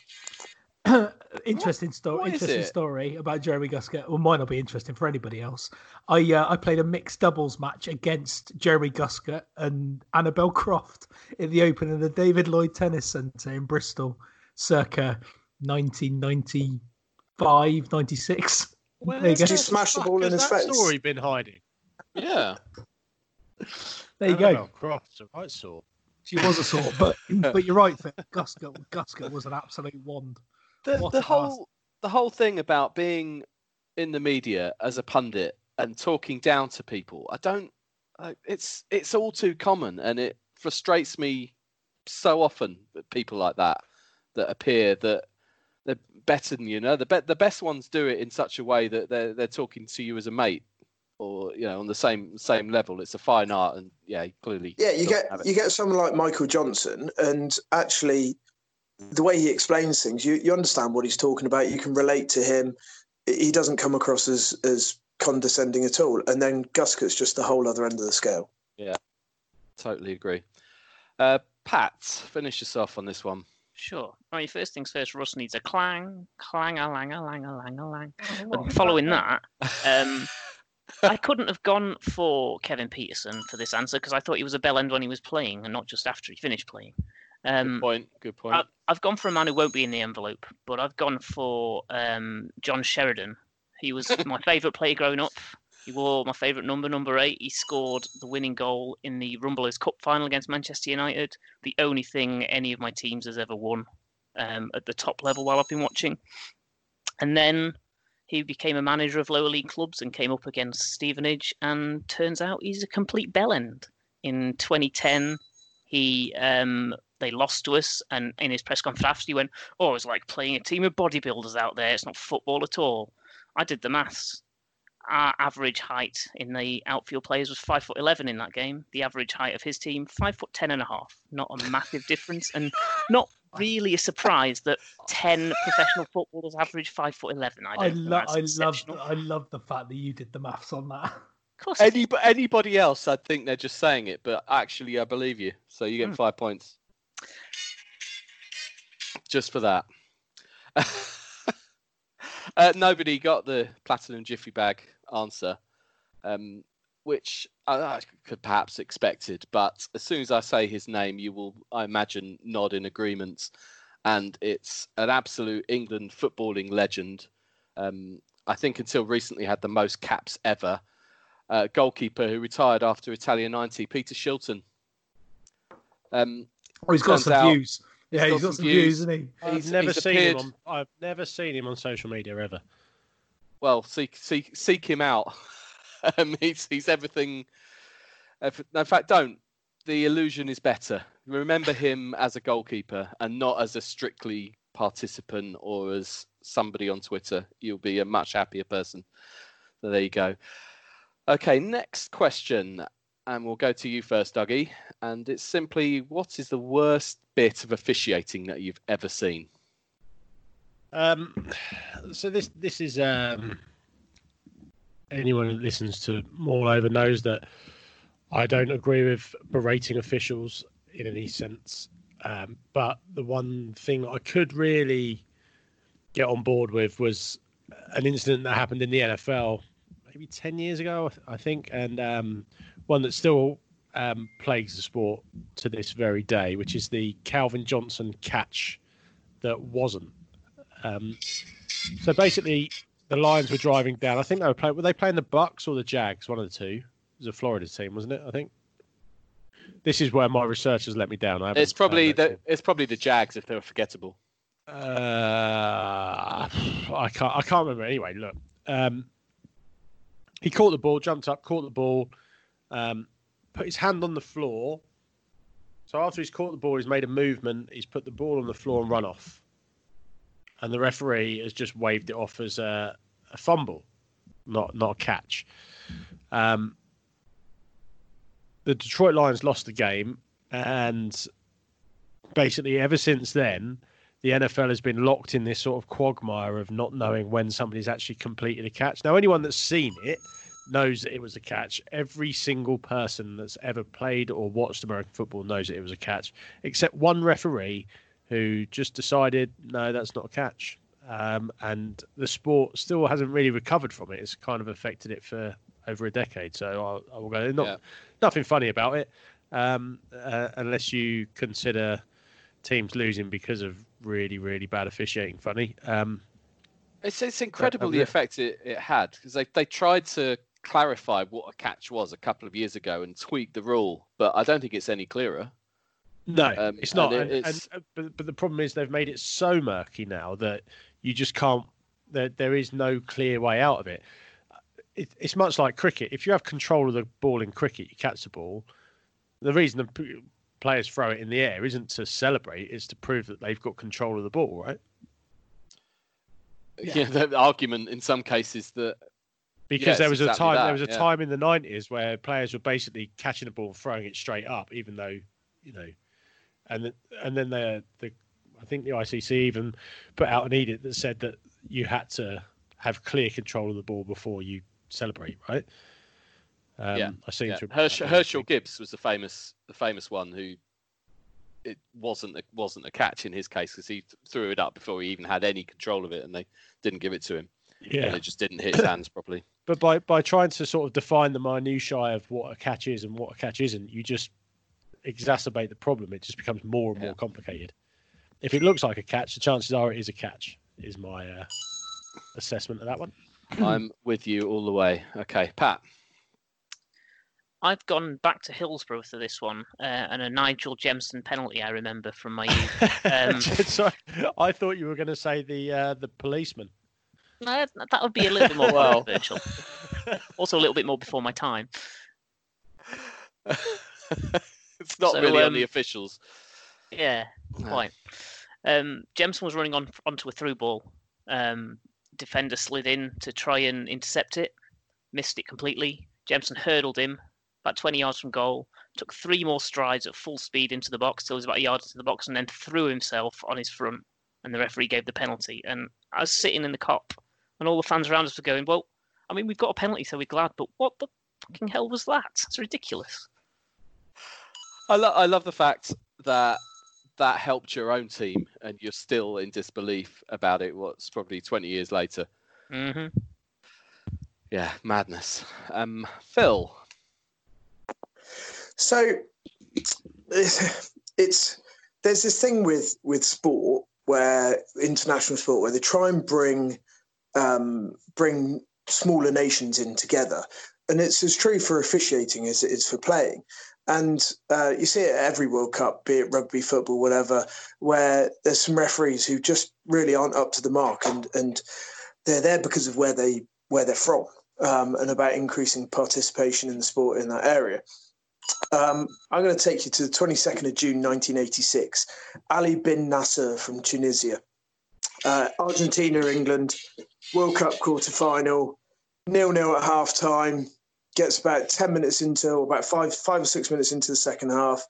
interesting story. Interesting it? story about Jeremy Guscott. Well, might not be interesting for anybody else. I uh, I played a mixed doubles match against Jeremy Guscott and Annabel Croft in the Open in the David Lloyd Tennis Centre in Bristol, circa 1995, 96. Where There. Did you smash the ball in has his that face? story been hiding? Yeah. There you go. Annabel Croft's a right sort. She was a sort, but but you're right, Phil. Guscott Guscott was an absolute wand. The, the a class. whole the whole thing about being in the media as a pundit and talking down to people, I don't. I, it's it's all too common, and it frustrates me so often that people like that that appear that they're better than you. you know the be- the best ones do it in such a way that they're they're talking to you as a mate or you know on the same same level. It's a fine art, and yeah, clearly. Yeah, you get you get someone like Michael Johnson, and actually, the way he explains things, you you understand what he's talking about. You can relate to him. He doesn't come across as as condescending at all. And then Guscott's just the whole other end of the scale. Yeah, totally agree. Uh, Pat, finish us off on this one. Sure. Right, first things first, Russ needs a clang, clang a lang a lang a lang a lang. But following that, um, I couldn't have gone for Kevin Pietersen for this answer because I thought he was a bell end when he was playing and not just after he finished playing. Good Um, point. Good point. I, I've gone for a man who won't be in the envelope, but I've gone for um, John Sheridan. He was my favourite player growing up. He wore my favourite number, number eight. He scored the winning goal in the Rumbelows Cup final against Manchester United. The only thing any of my teams has ever won um, at the top level while I've been watching. And then he became a manager of lower league clubs and came up against Stevenage. And turns out he's a complete bellend. In 2010, he um, they lost to us, and in his press conference after, he went, "Oh, it's like playing a team of bodybuilders out there. It's not football at all." I did the maths. Our average height in the outfield players was five foot eleven in that game. The average height of his team five foot ten and a half. Not a massive difference, and not really a surprise that ten professional footballers average five foot eleven. I, I don't think love, I love. I love the fact that you did the maths on that. Of course, Any, anybody else, I'd think they're just saying it, but actually, I believe you. So you get Hmm. five points. Just for that. uh, nobody got the platinum jiffy bag answer, um, which I, I could perhaps expected. But as soon as I say his name, you will, I imagine, nod in agreement. And it's an absolute England footballing legend. Um, I think until recently had the most caps ever uh, goalkeeper who retired after Italia 90, Peter Shilton. Um, Oh, he's got some out views. Yeah, he's he's got got some some views, views. isn't he? I've He's- never he's seen appeared- him on. I've never seen him on social media ever. well, seek seek seek him out. um, he's he's everything. in fact, don't. The illusion is better. Remember him as a goalkeeper and not as a strictly participant or as somebody on Twitter. You'll be a much happier person. So there you go. Okay, next question, and we'll go to you first, Dougie. And it's simply, what is the worst bit of officiating that you've ever seen? Um, so this this is um, anyone who listens to Maul Over knows that I don't agree with berating officials in any sense. Um, but the one thing I could really get on board with was an incident that happened in the NFL maybe 10 years ago, I think, and um, one that still um, plagues the sport to this very day, which is the Calvin Johnson catch that wasn't. Um, so basically, the Lions were driving down. I think they were playing. Were they playing the Bucks or the Jags? One of the two. It was a Florida team, wasn't it? I think. This is where my research has let me down. I It's probably the it's probably the Jags if they were forgettable. Uh, I can't. I can't remember. Anyway, look. Um, he caught the ball, jumped up, caught the ball, um, put his hand on the floor. So after he's caught the ball, he's made a movement. He's put the ball on the floor and run off. And the referee has just waved it off as a, a fumble, not not a catch. Um, the Detroit Lions lost the game, and basically ever since then, the NFL has been locked in this sort of quagmire of not knowing when somebody's actually completed a catch. Now, anyone that's seen it knows that it was a catch. Every single person that's ever played or watched American football knows that it was a catch, except one referee who just decided no, that's not a catch, um, and the sport still hasn't really recovered from it. It's kind of affected it for over a decade. So I, I will go. Not Yeah. nothing funny about it, um, uh, unless you consider teams losing because of really really bad officiating funny. Um, It's it's incredible the yeah. effect it, it had because they they tried to clarify what a catch was a couple of years ago and tweak the rule, but I don't think it's any clearer. No, Um, it's not. and And, it- and, it's- uh, but, but the problem is they've made it so murky now that you just can't. There, there is no clear way out of it. it. It's much like cricket. If you have control of the ball in cricket, you catch the ball. The reason the players throw it in the air isn't to celebrate; it's to prove that they've got control of the ball, right? Yeah, the argument in some cases that Because Yes, there was a time that, there was a yeah. time in the nineties where players were basically catching the ball and throwing it straight up, even though you know, and then and then the the I think the ICC even put out an edict that said that you had to have clear control of the ball before you celebrate, right? Um, yeah, I seem yeah. to Herschelle, Herschelle Gibbs was the famous the famous one who it wasn't a, wasn't a catch in his case because he th- threw it up before he even had any control of it and they didn't give it to him yeah. and it just didn't hit his hands properly. But by by trying to sort of define the minutiae of what a catch is and what a catch isn't, you just exacerbate the problem. It just becomes more and Yeah. more complicated. If it looks like a catch, the chances are it is a catch. Is my uh, assessment of that one. I'm with you all the way. Okay, Pat. I've gone back to Hillsborough for this one, uh, and a Nigel Jemson penalty I remember from my youth. Um, Sorry, I thought you were going to say the uh, the policeman. No, that would be a little bit more Well. controversial. Also, a little bit more before my time. it's not So, really on um, the officials. Yeah, No. quite. Um, Jemson was running on onto a through ball. Um, defender slid in to try and intercept it, missed it completely. Jemson hurdled him about 20 yards from goal, took three more strides at full speed into the box till he was about a yard into the box, and then threw himself on his front. And the referee gave the penalty. And I was sitting in the Kop, and all the fans around us were going, "Well, I mean, we've got a penalty, so we're glad, but what the fucking hell was that? It's ridiculous." I, lo- I love the fact that that helped your own team and you're still in disbelief about it. What's probably 20 years later. hmm Yeah, madness. Um, Phil. So it's, it's there's this thing with with sport where international sport where they try and bring um, bring smaller nations in together, and it's as true for officiating as it is for playing. And uh, you see it at every World Cup, be it rugby, football, whatever, where there's some referees who just really aren't up to the mark, and and they're there because of where they where they're from, um, and about increasing participation in the sport in that area. Um, I'm going to take you to the 22nd of June 1986. Ali bin Nasser from Tunisia. Uh, Argentina, England, World Cup quarter final, nil nil at half time. Gets about 10 minutes into, or about five, five or six minutes into the second half.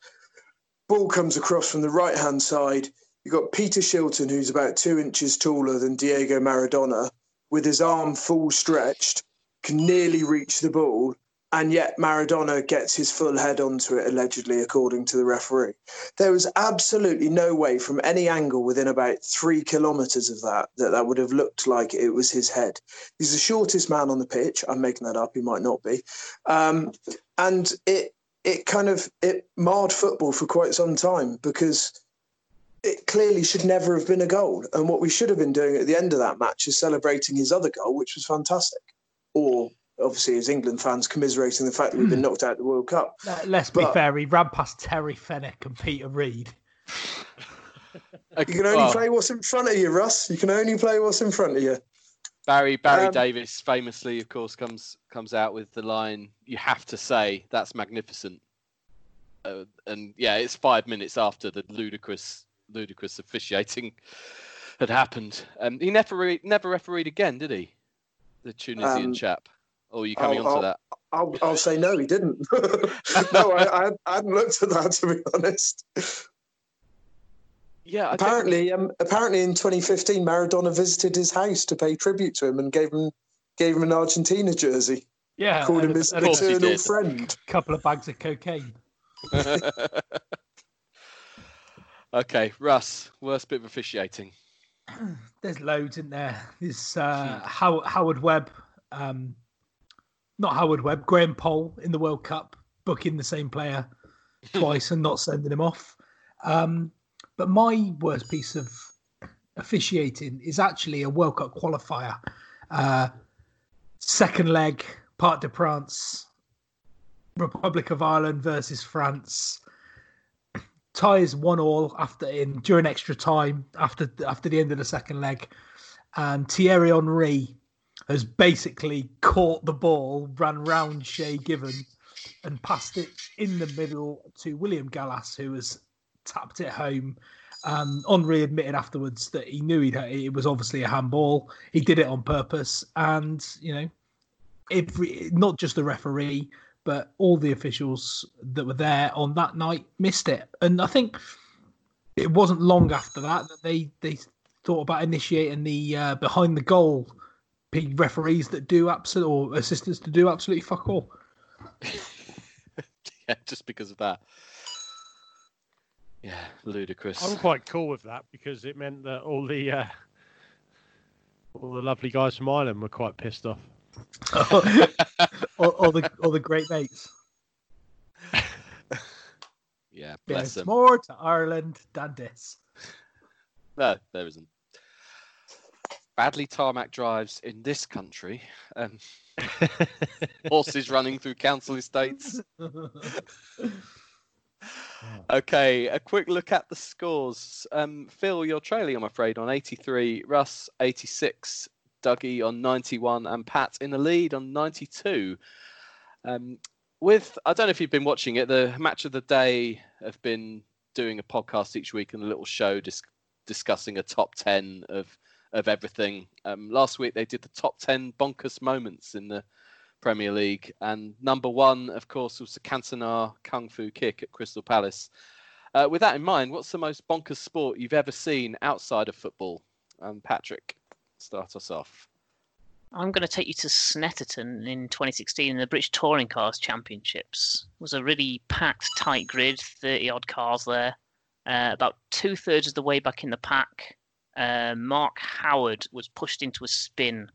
Ball comes across from the right hand side. You've got Peter Shilton, who's about two inches taller than Diego Maradona, with his arm full stretched, can nearly reach the ball and yet Maradona gets his full head onto it, allegedly, according to the referee. There was absolutely no way from any angle within about three kilometres of that that that would have looked like it was his head. He's the shortest man on the pitch. I'm making that up. He might not be. Um, and it it kind of it marred football for quite some time because it clearly should never have been a goal. And what we should have been doing at the end of that match is celebrating his other goal, which was fantastic. Or obviously, as England fans, commiserating the fact that we've been knocked out of the World Cup. Let's be fair. He ran past Terry Fenwick and Peter Reid. You can only play what's in front of you, Russ. You can only play what's in front of you. Barry Barry Um, Davies famously, of course, comes comes out with the line, "You have to say that's magnificent." Uh, and yeah, it's five minutes after the ludicrous ludicrous officiating had happened. Um, he never re- never refereed again, did he? The Tunisian Um, chap. Or are you coming I'll- on to I'll- that? I'll, I'll say no, he didn't. no, I, I, I hadn't looked at that to be honest. Yeah, I think- Apparently, um, apparently in 2015, Maradona visited his house to pay tribute to him and gave him gave him an Argentina jersey. Yeah, called and him his and a course he eternal friend. A couple of bags of cocaine. Okay, Russ, worst bit of officiating. There's loads in there. There's uh, How- Howard Webb, um, not Howard Webb, Graham Poll in the World Cup, booking the same player twice and not sending him off. Um, but my worst piece of officiating is actually a World Cup qualifier. Uh, second leg, Part de France, Republic of Ireland versus France. Ties one all after in during extra time after after the end of the second leg, and Thierry Henry has basically caught the ball, ran round Shay Given, and passed it in the middle to William Gallas, who has tapped it home. Um, Henry admitted afterwards that he knew he'd, it was obviously a handball. He did it on purpose, and you know, every not just the referee, but all the officials that were there on that night missed it. And I think it wasn't long after that that they they thought about initiating the uh, behind the goal p- referees that do absolute or assistants to do absolutely fuck all. yeah, just because of that. Yeah, ludicrous. I'm quite cool with that because it meant that all the uh, all the lovely guys from Ireland were quite pissed off. all, all the all the great mates. Yeah, bless There's them. more to Ireland than this. No, there isn't. Badly tarmac drives in this country. Um, horses running through council estates. Okay, a quick look at the scores. Um, Phil, you're trailing, I'm afraid, on 83. Russ, 86. Dougie on 91. And Pat in the lead on 92. Um, with, I don't know if you've been watching it, the match of the day have been doing a podcast each week and a little show dis- discussing a top 10 of, of everything. Um, last week they did the top 10 bonkers moments in the Premier League. And number one, of course, was the Cantona Kung Fu kick at Crystal Palace. Uh, with that in mind, what's the most bonkers sport you've ever seen outside of football? Um, Patrick, start us off. I'm going to take you to Snetterton in 2016 in the British Touring Cars Championships. It was a really packed, tight grid, 30 odd cars there. Uh, about two thirds of the way back in the pack, uh, Mark Howard was pushed into a spin.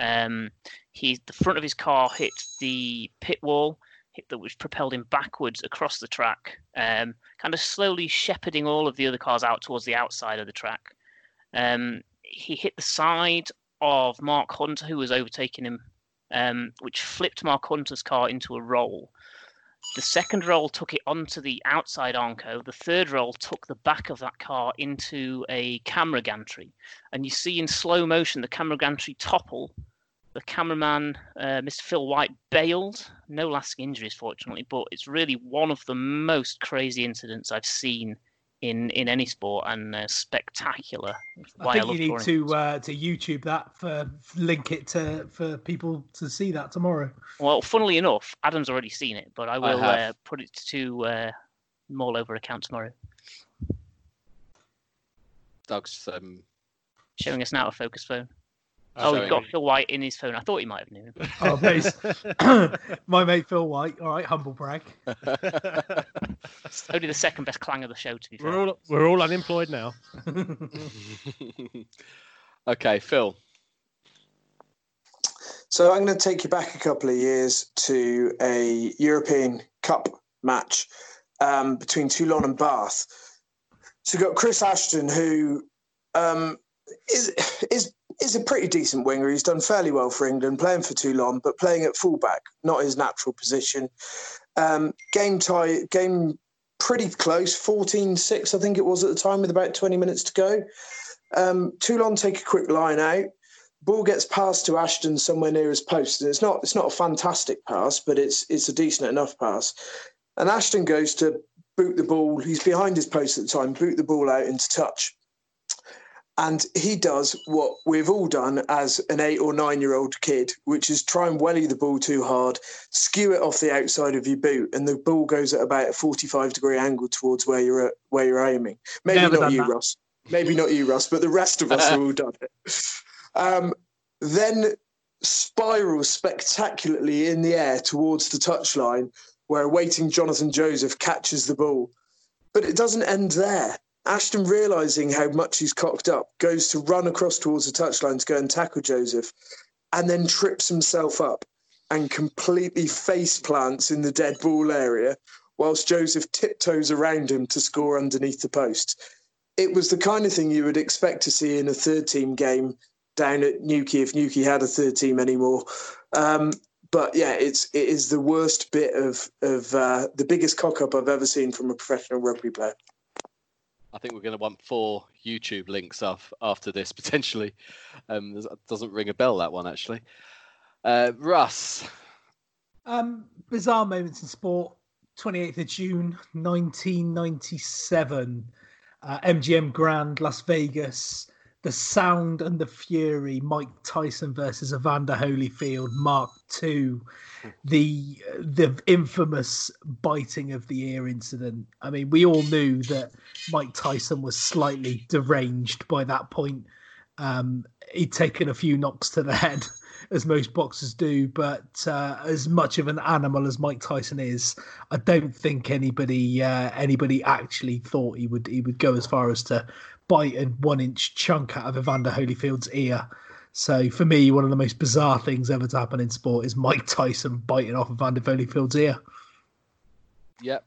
Um, he, the front of his car hit the pit wall, hit that which propelled him backwards across the track, um, kind of slowly shepherding all of the other cars out towards the outside of the track. Um, he hit the side of Mark Hunter, who was overtaking him, um, which flipped Mark Hunter's car into a roll. The second roll took it onto the outside Armco. The third roll took the back of that car into a camera gantry. And you see in slow motion the camera gantry topple. The cameraman, uh, Mr. Phil White, bailed. No lasting injuries, fortunately, but it's really one of the most crazy incidents I've seen in, in any sport and uh, spectacular. I think you need to uh, to YouTube that for link it to for people to see that tomorrow. Well, funnily enough, Adam's already seen it, but I will have. uh, put it to uh, Maul Over account tomorrow. Doug's um, Showing us now a focus phone. Oh, Oh, showing he's got. Phil White in his phone. I thought he might have known him. Oh, nice. My mate Phil White. All right, humble brag. Only the second best clang of the show, to be fair. We're all we're all unemployed now. okay, Phil. So I'm going to take you back a couple of years to a European Cup match um, between Toulon and Bath. So you've got Chris Ashton, who um, is is is a pretty decent winger. He's done fairly well for England, playing for Toulon, but playing at fullback, not his natural position. Um, game tie, game pretty close, 14-6, I think it was at the time, with about 20 minutes to go. Um, Toulon take a quick line out ball gets passed to Ashton somewhere near his post, and it's not it's not a fantastic pass, but it's it's a decent enough pass. And Ashton goes to boot the ball. He's behind his post at the time. Boot the ball out into touch, and he does what we've all done as an eight or nine year old kid, which is try and welly the ball too hard, skew it off the outside of your boot, and the ball goes at about a forty five degree angle towards where you're at, where you're aiming. Maybe Never not you, that. Russ. Maybe not you, Russ, but the rest of us have all done it. Um, then spirals spectacularly in the air towards the touchline, where waiting Jonathan Joseph catches the ball. But it doesn't end there. Ashton, realizing how much he's cocked up, goes to run across towards the touchline to go and tackle Joseph, and then trips himself up and completely face plants in the dead ball area, whilst Joseph tiptoes around him to score underneath the post. It was the kind of thing you would expect to see in a third team game down at Newquay if Newquay had a third team anymore. Um, but yeah, it's it is the worst bit of of uh, the biggest cock up I've ever seen from a professional rugby player. I think we're going to want four YouTube links off after this potentially. Um, doesn't ring a bell that one actually. Uh, Russ, Um, bizarre moments in sport. 28th of June, 1997. Uh, MGM Grand, Las Vegas. The sound and the fury. Mike Tyson versus Evander Holyfield, Mark II. The the infamous biting of the ear incident. I mean, we all knew that Mike Tyson was slightly deranged by that point. Um, he'd taken a few knocks to the head, as most boxers do. But uh, as much of an animal as Mike Tyson is, I don't think anybody uh, anybody actually thought he would he would go as far as to bite a one inch chunk out of Evander Holyfield's ear. So for me, one of the most bizarre things ever to happen in sport is Mike Tyson biting off Evander Holyfield's ear. Yep.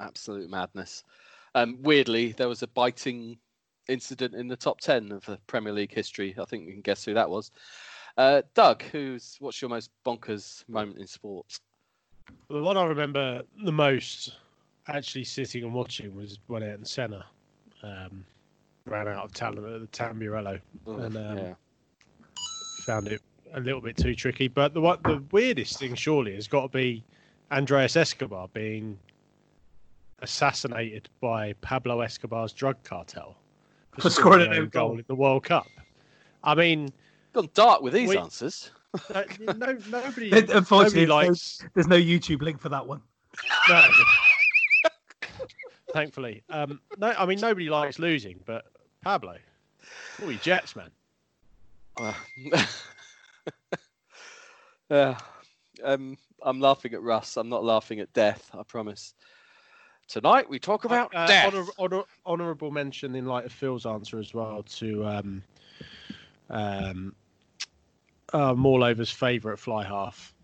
Absolute madness. Um, weirdly, there was a biting incident in the top 10 of the Premier League history. I think you can guess who that was. Uh, Doug, who's what's your most bonkers moment in sports? The one I remember the most actually sitting and watching was when Ayrton Senna um, ran out of talent at the Tamburello Oh, and um, yeah. found it a little bit too tricky. But the what the weirdest thing surely has got to be Andreas Escobar being assassinated by Pablo Escobar's drug cartel For scoring an an own goal. in the World Cup. I mean, Gone dark with these We- answers. uh, no, nobody, unfortunately, nobody there's likes. There's no YouTube link for that one. No. Thankfully, um, no. I mean, nobody likes losing, but Pablo, all he Jets man. Uh, yeah. Um, I'm laughing at Russ. I'm not laughing at death. I promise. Tonight we talk about Uh, death. honor, honor, honorable mention in light of Phil's answer as well to um, um, uh, Maul Over's favourite fly half.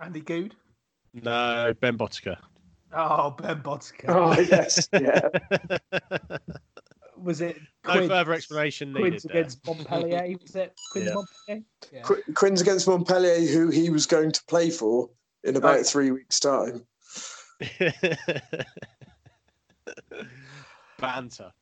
Andy Goode. No, Ben Botica. Oh, Ben Botica. Oh yes, yeah. Was it No further explanation needed. Quins there. against Montpellier? Was it Quins Yeah. Montpellier? Yeah. Qu- Quins against Montpellier, who he was going to play for in about Right. three weeks' time. Banter.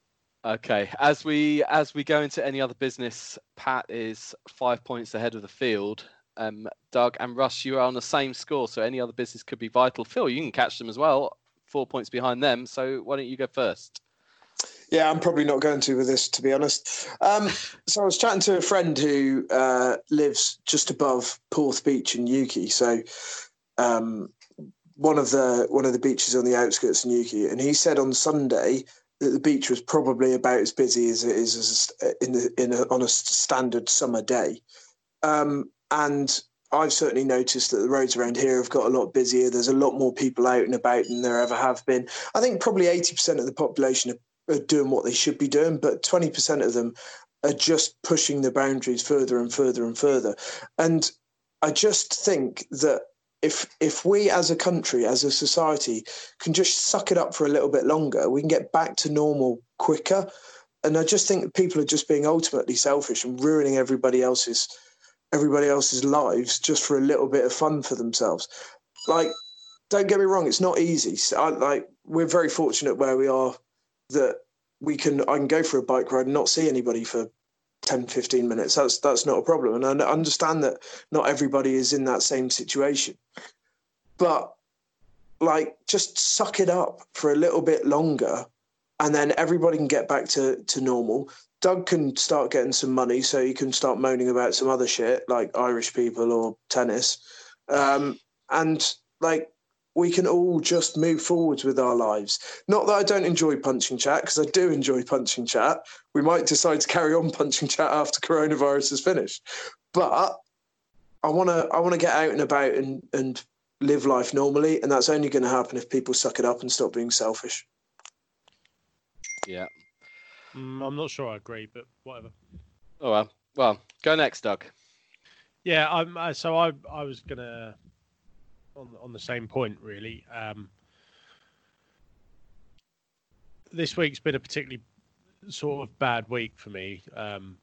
Okay, as we as we go into any other business, Pat is five points ahead of the field. Um, Doug and Russ, you are on the same score, so any other business could be vital. Phil, you can catch them as well, four points behind them. So why don't you go first? Yeah, I'm probably not going to with this, to be honest. Um, so I was chatting to a friend who uh, lives just above Porth Beach in Newquay. So um, one of the one of the beaches on the outskirts of Newquay, and he said on Sunday that the beach was probably about as busy as it is as in the in a, on a standard summer day. Um, and I've certainly noticed that the roads around here have got a lot busier. There's a lot more people out and about than there ever have been. I think probably 80% of the population are, are doing what they should be doing, but 20% of them are just pushing the boundaries further and further and further. And I just think that if if we as a country, as a society, can just suck it up for a little bit longer, we can get back to normal quicker. And I just think people are just being ultimately selfish and ruining everybody else's everybody else's lives just for a little bit of fun for themselves. Like, don't get me wrong, it's not easy. So I, like, we're very fortunate where we are that we can I can go for a bike ride and not see anybody for 10, 15 minutes. That's that's not a problem. And I understand that not everybody is in that same situation. But like just suck it up for a little bit longer and then everybody can get back to, to normal. Doug can start getting some money so he can start moaning about some other shit like Irish people or tennis. Um, and like we can all just move forwards with our lives. Not that I don't enjoy punching chat, because I do enjoy punching chat. We might decide to carry on punching chat after coronavirus is finished. But I wanna I wanna get out and about and, and live life normally, and that's only gonna happen if people suck it up and stop being selfish. Yeah. Mm, I'm not sure I agree, but whatever. Oh well. Well, go next, Doug. Yeah, I'm. Uh, so I I was gonna on on the same point really. Um, this week's been a particularly sort of bad week for me. Um,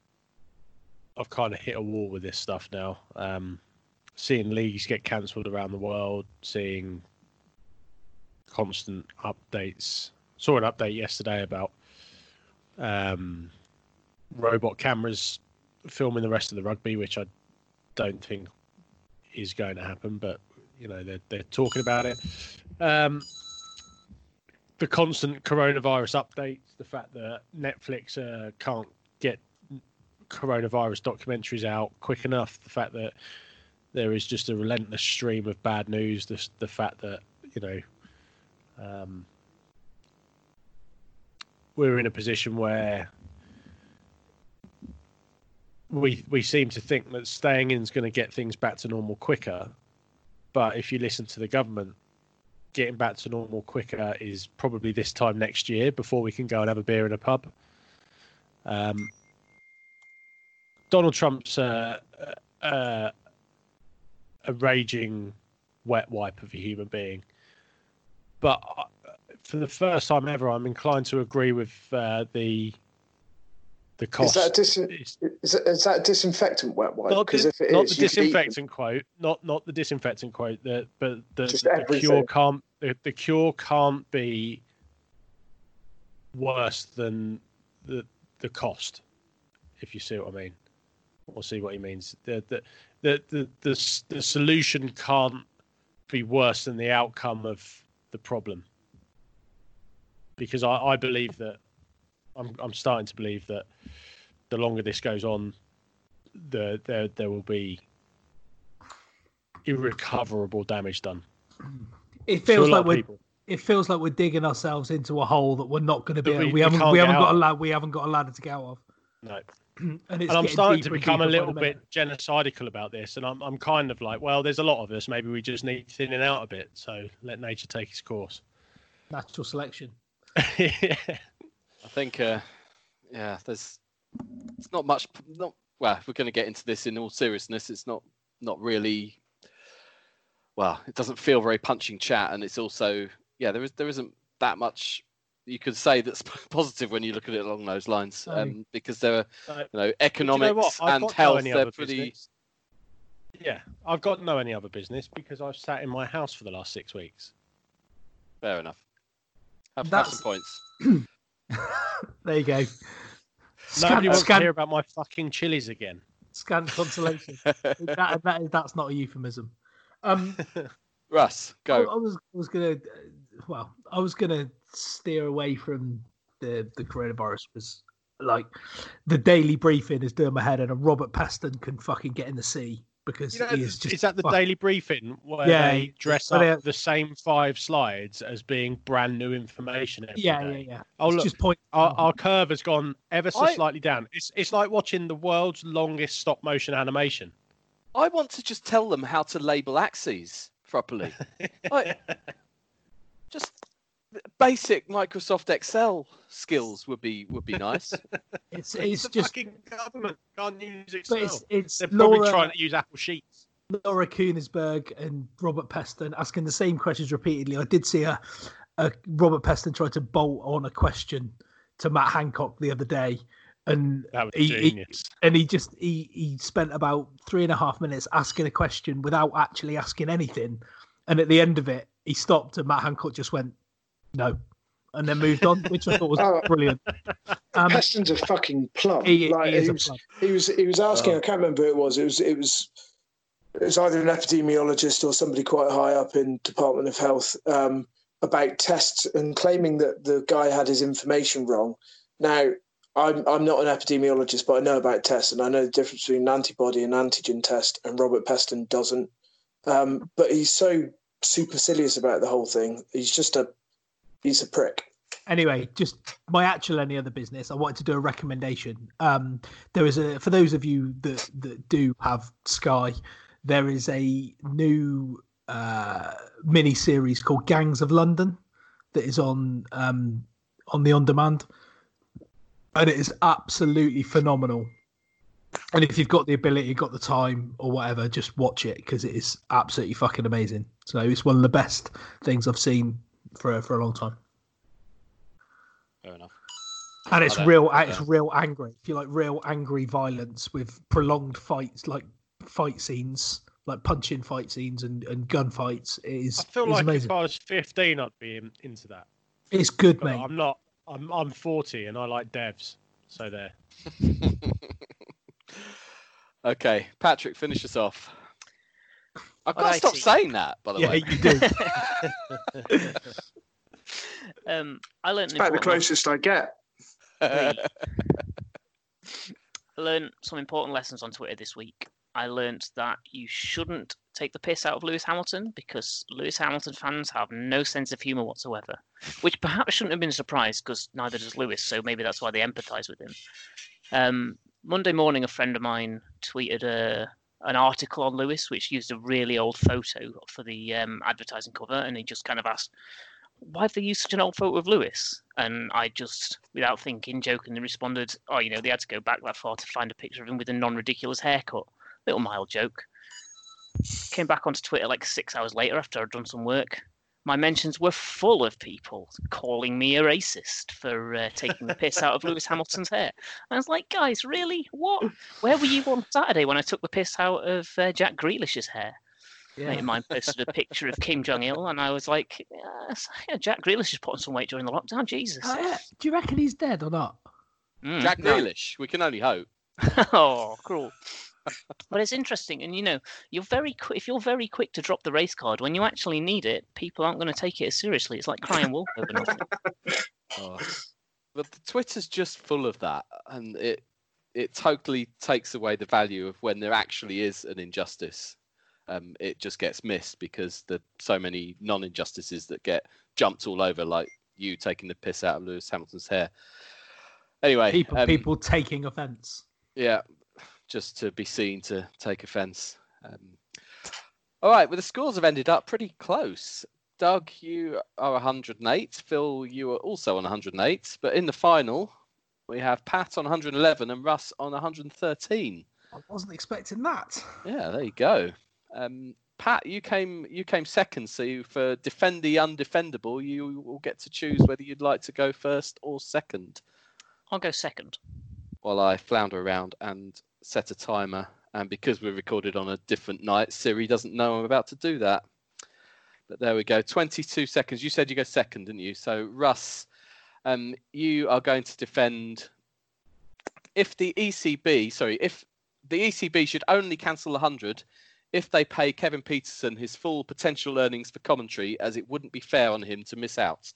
I've kind of hit a wall with this stuff now. Um, seeing leagues get cancelled around the world, seeing constant updates. Saw an update yesterday about um, robot cameras filming the rest of the rugby, which I don't think is going to happen, but you know they're they're talking about it. Um, the constant coronavirus updates, the fact that Netflix uh, can't get coronavirus documentaries out quick enough, the fact that there is just a relentless stream of bad news, the the fact that you know um, we're in a position where we we seem to think that staying in is going to get things back to normal quicker, but if you listen to the government, getting back to normal quicker is probably this time next year before we can go and have a beer in a pub. Um, Donald Trump's uh, uh, a raging wet wipe of a human being, but for the first time ever, I'm inclined to agree with uh, the the cost. Is that, dis- is, is that disinfectant wet wipe? Not, Because the, if it not is, the you could eat them. disinfectant quote, not not the disinfectant quote, the, but the, the, the cure can't the, the cure can't be worse than the the cost, if you see what I mean, or see what he means. The the the the the, the solution can't be worse than the outcome of the problem. Because I, I believe that I'm I'm starting to believe that the longer this goes on, the there there will be irrecoverable damage done. It feels like we're people. it feels like we're digging ourselves into a hole that we're not going to be. Able- we- We, haven't we haven't got out a of. lad we haven't got a ladder to get out of. No. and it's and I'm starting to become a little bit genocidal about this, and I'm I'm kind of like, well, there's a lot of us. Maybe we just need thinning out a bit. So let nature take its course. natural selection. I think, uh, yeah, there's it's not much. Not well. If we're going to get into this in all seriousness, it's not not really. Well, it doesn't feel very punching chat, and it's also yeah, there is there isn't that much you could say that's positive when you look at it along those lines, No. um, because there are No. you know do you economics know and got no health. They're pretty. business. Yeah, I've got no any other business because I've sat in my house for the last six weeks. Fair enough. Have, have That's- some points. There you go. Nobody Scant, wants to hear about my fucking chilies again. scant consolation. that, that, that's not a euphemism. Um, Russ, go. I was I was gonna, uh, well, I was gonna steer away from the the coronavirus. Was like the daily briefing is doing my head, and a Robert Peston can fucking get in the sea because You know, he is just. is that the fuck- daily briefing where Yeah, they dress up they- the same five slides as being brand new information every Yeah, yeah, day? yeah. Oh It's look, just point. our, our curve has gone ever so I- slightly down. It's it's like watching the world's longest stop motion animation. I want to just tell them how to label axes properly. Like, just basic Microsoft Excel skills would be would be nice. It's It's it's just. fucking government can't use Excel. it's it's They're probably Laura, trying to use Apple Sheets. Laura Kuenssberg and Robert Peston asking the same questions repeatedly. I did see a, a Robert Peston try to bolt on a question to Matt Hancock the other day, and he, he- genius. and he just he he spent about three and a half minutes asking a question without actually asking anything, and at the end of it, he stopped and Matt Hancock just went, "No," and then moved on, which I thought was Oh. brilliant. Um, Peston's a fucking plum. he, like, he is he, a was, plug. he was he was asking. I can't remember who it was. It was it was it was either an epidemiologist or somebody quite high up in Department of Health um, about tests and claiming that the guy had his information wrong. Now. I'm, I'm not an epidemiologist, but I know about tests and I know the difference between an antibody and antigen test, and Robert Peston doesn't. Um, but he's so supercilious about the whole thing. He's just a he's a prick. anyway, just my actual any other business. I wanted to do a recommendation. Um, there is a for those of you that that do have Sky, there is a new uh, mini series called Gangs of London that is on um, on the on demand. and it is absolutely phenomenal. And if you've got the ability, got the time, or whatever, just watch it because it is absolutely fucking amazing. So it's one of the best things I've seen for for a long time. Fair enough. And it's I don't- real. It's real angry. If you like real angry violence with prolonged fights, like fight scenes, like punching fight scenes and and gunfights, is. I feel is like amazing. if I was 15, I'd be in, into that. It's good, But mate. I'm not. I'm I'm 40 and I like devs. So there. Okay, Patrick, finish us off. I've got to stop saying that, by the Yeah, way. you do. Um, I learned It's about the important closest I get. I learned some important lessons on Twitter this week. I learned that you shouldn't take the piss out of Lewis Hamilton because Lewis Hamilton fans have no sense of humour whatsoever, which perhaps shouldn't have been a surprise because neither does Lewis, so maybe that's why they empathise with him. Um, Monday morning, a friend of mine tweeted a, an article on Lewis, which used a really old photo for the um, advertising cover, and he just kind of asked, why have they used such an old photo of Lewis? And I just, without thinking, jokingly responded, oh, you know, they had to go back that far to find a picture of him with a non ridiculous haircut. Little mild joke. Came back onto Twitter like six hours later after I'd done some work. My mentions were full of people calling me a racist for uh, taking the piss out of Lewis Hamilton's hair. I was like, guys, really? What? Where were you on Saturday when I took the piss out of uh, Jack Grealish's hair? Mate of mine posted a picture of Kim Jong Il, and I was like, yeah, Jack Grealish is putting some weight during the lockdown. Jesus. Yeah. Do you reckon he's dead or not? Mm. Jack Grealish, we can only hope. oh, cruel. But it's interesting, and you know, you're very quick. If you're very quick to drop the race card when you actually need it, people aren't going to take it as seriously. It's like crying wolf over nothing. Oh. But the Twitter's just full of that, and it it totally takes away the value of when there actually is an injustice. Um, it just gets missed because there's so many non-injustices that get jumped all over, like you taking the piss out of Lewis Hamilton's hair. Anyway, People, um, people taking offence. yeah, just to be seen to take offence. Um, all right, well, the scores have ended up pretty close. Doug, you are 108. Phil, you are also on 108. But in the final, we have Pat on 111 and Russ on 113. I wasn't expecting that. Yeah, there you go. Um, Pat, you came you came second, so you, for defend the undefendable, you will get to choose whether you'd like to go first or second. I'll go second. while I flounder around and set a timer. And because we're recorded on a different night, Siri doesn't know I'm about to do that. But there we go. 22 seconds. You said you go second, didn't you? So, Russ, um, you are going to defend. If the ECB, sorry, if the ECB should only cancel 100 if they pay Kevin Pietersen his full potential earnings for commentary, as it wouldn't be fair on him to miss out.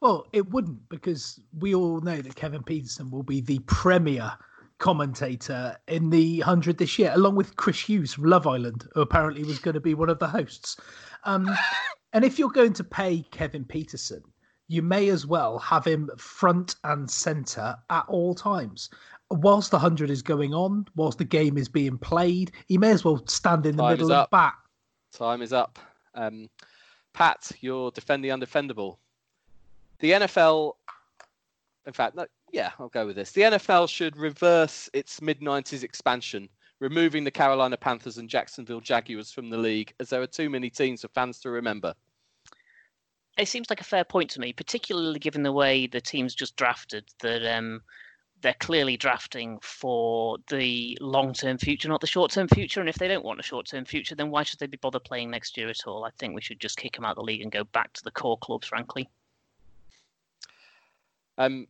Well, it wouldn't because we all know that Kevin Pietersen will be the premier commentator in the 100 this year, along with Chris Hughes from Love Island, who apparently was going to be one of the hosts. Um, and if you're going to pay Kevin Pietersen, you may as well have him front and center at all times. Whilst the 100 is going on, whilst the game is being played, he may as well stand in the Time middle and bat. Time is up. Um, Pat, you're defend the undefendable. The NFL, in fact, no, yeah, I'll go with this. The NFL should reverse its mid 90s expansion, removing the Carolina Panthers and Jacksonville Jaguars from the league, as there are too many teams for fans to remember. It seems like a fair point to me, particularly given the way the team's just drafted. That um, they're clearly drafting for the long-term future, not the short-term future. And if they don't want a short-term future, then why should they be bothered playing next year at all? I think we should just kick them out of the league and go back to the core clubs, frankly. Um,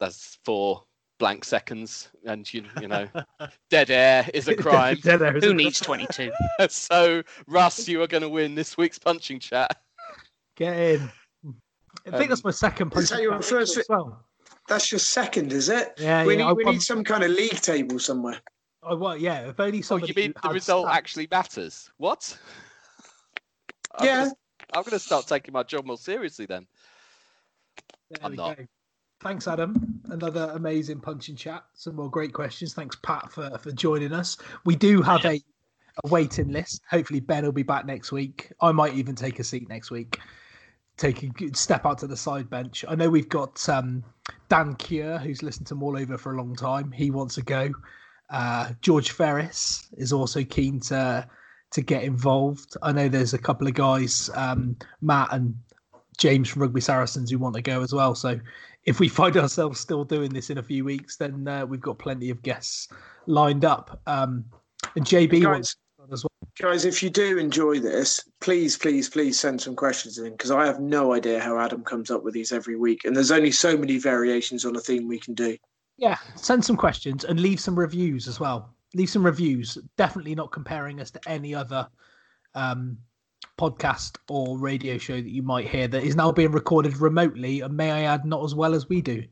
that's four blank seconds, and you, you know, dead air is a crime. Dead air, Who isn't it? needs 22? so, Russ, you are going to win this week's punching chat. Get in. I think Um, that's my second Is that your first- as well. That's your second, is it? Yeah, we yeah, need I we need some kind of league table somewhere. I well, yeah. If only Oh, somebody. you mean the result stats. actually matters? What? I'm Yeah. Gonna, I'm going to start taking my job more seriously then. There I'm not. go. Thanks, Adam. Another amazing punching chat. Some more great questions. Thanks, Pat, for, for joining us. We do have a, a waiting list. Hopefully, Ben will be back next week. I might even take a seat next week. take a good step out to the side bench. I know we've got um, Dan Cure, who's listened to the Maul Over for a long time. He wants to go. Uh, George Ferris is also keen to to get involved. I know there's a couple of guys, um, Matt and James from Rugby Saracens, who want to go as well. So if we find ourselves still doing this in a few weeks, then uh, we've got plenty of guests lined up. Um, and JB Guys- wants as well. Guys, if you do enjoy this, please, please, please send some questions in because I have no idea how Adam comes up with these every week. And there's only so many variations on a theme we can do. Yeah, send some questions and leave some reviews as well. Leave some reviews. Definitely not comparing us to any other um, podcast or radio show that you might hear that is now being recorded remotely, and may I add, not as well as we do.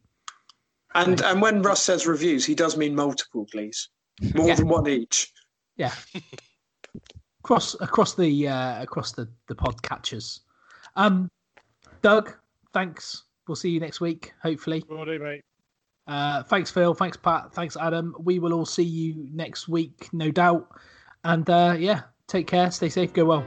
And and when Russ says reviews, he does mean multiple, please. More Yeah. than one each. Yeah, across across the uh, across the the pod catchers. Um, Doug, thanks. We'll see you next week, hopefully. Will do, mate. Uh, thanks, Phil. Thanks, Pat. Thanks, Adam. We will all see you next week, no doubt. And uh, yeah, take care. Stay safe. Go well.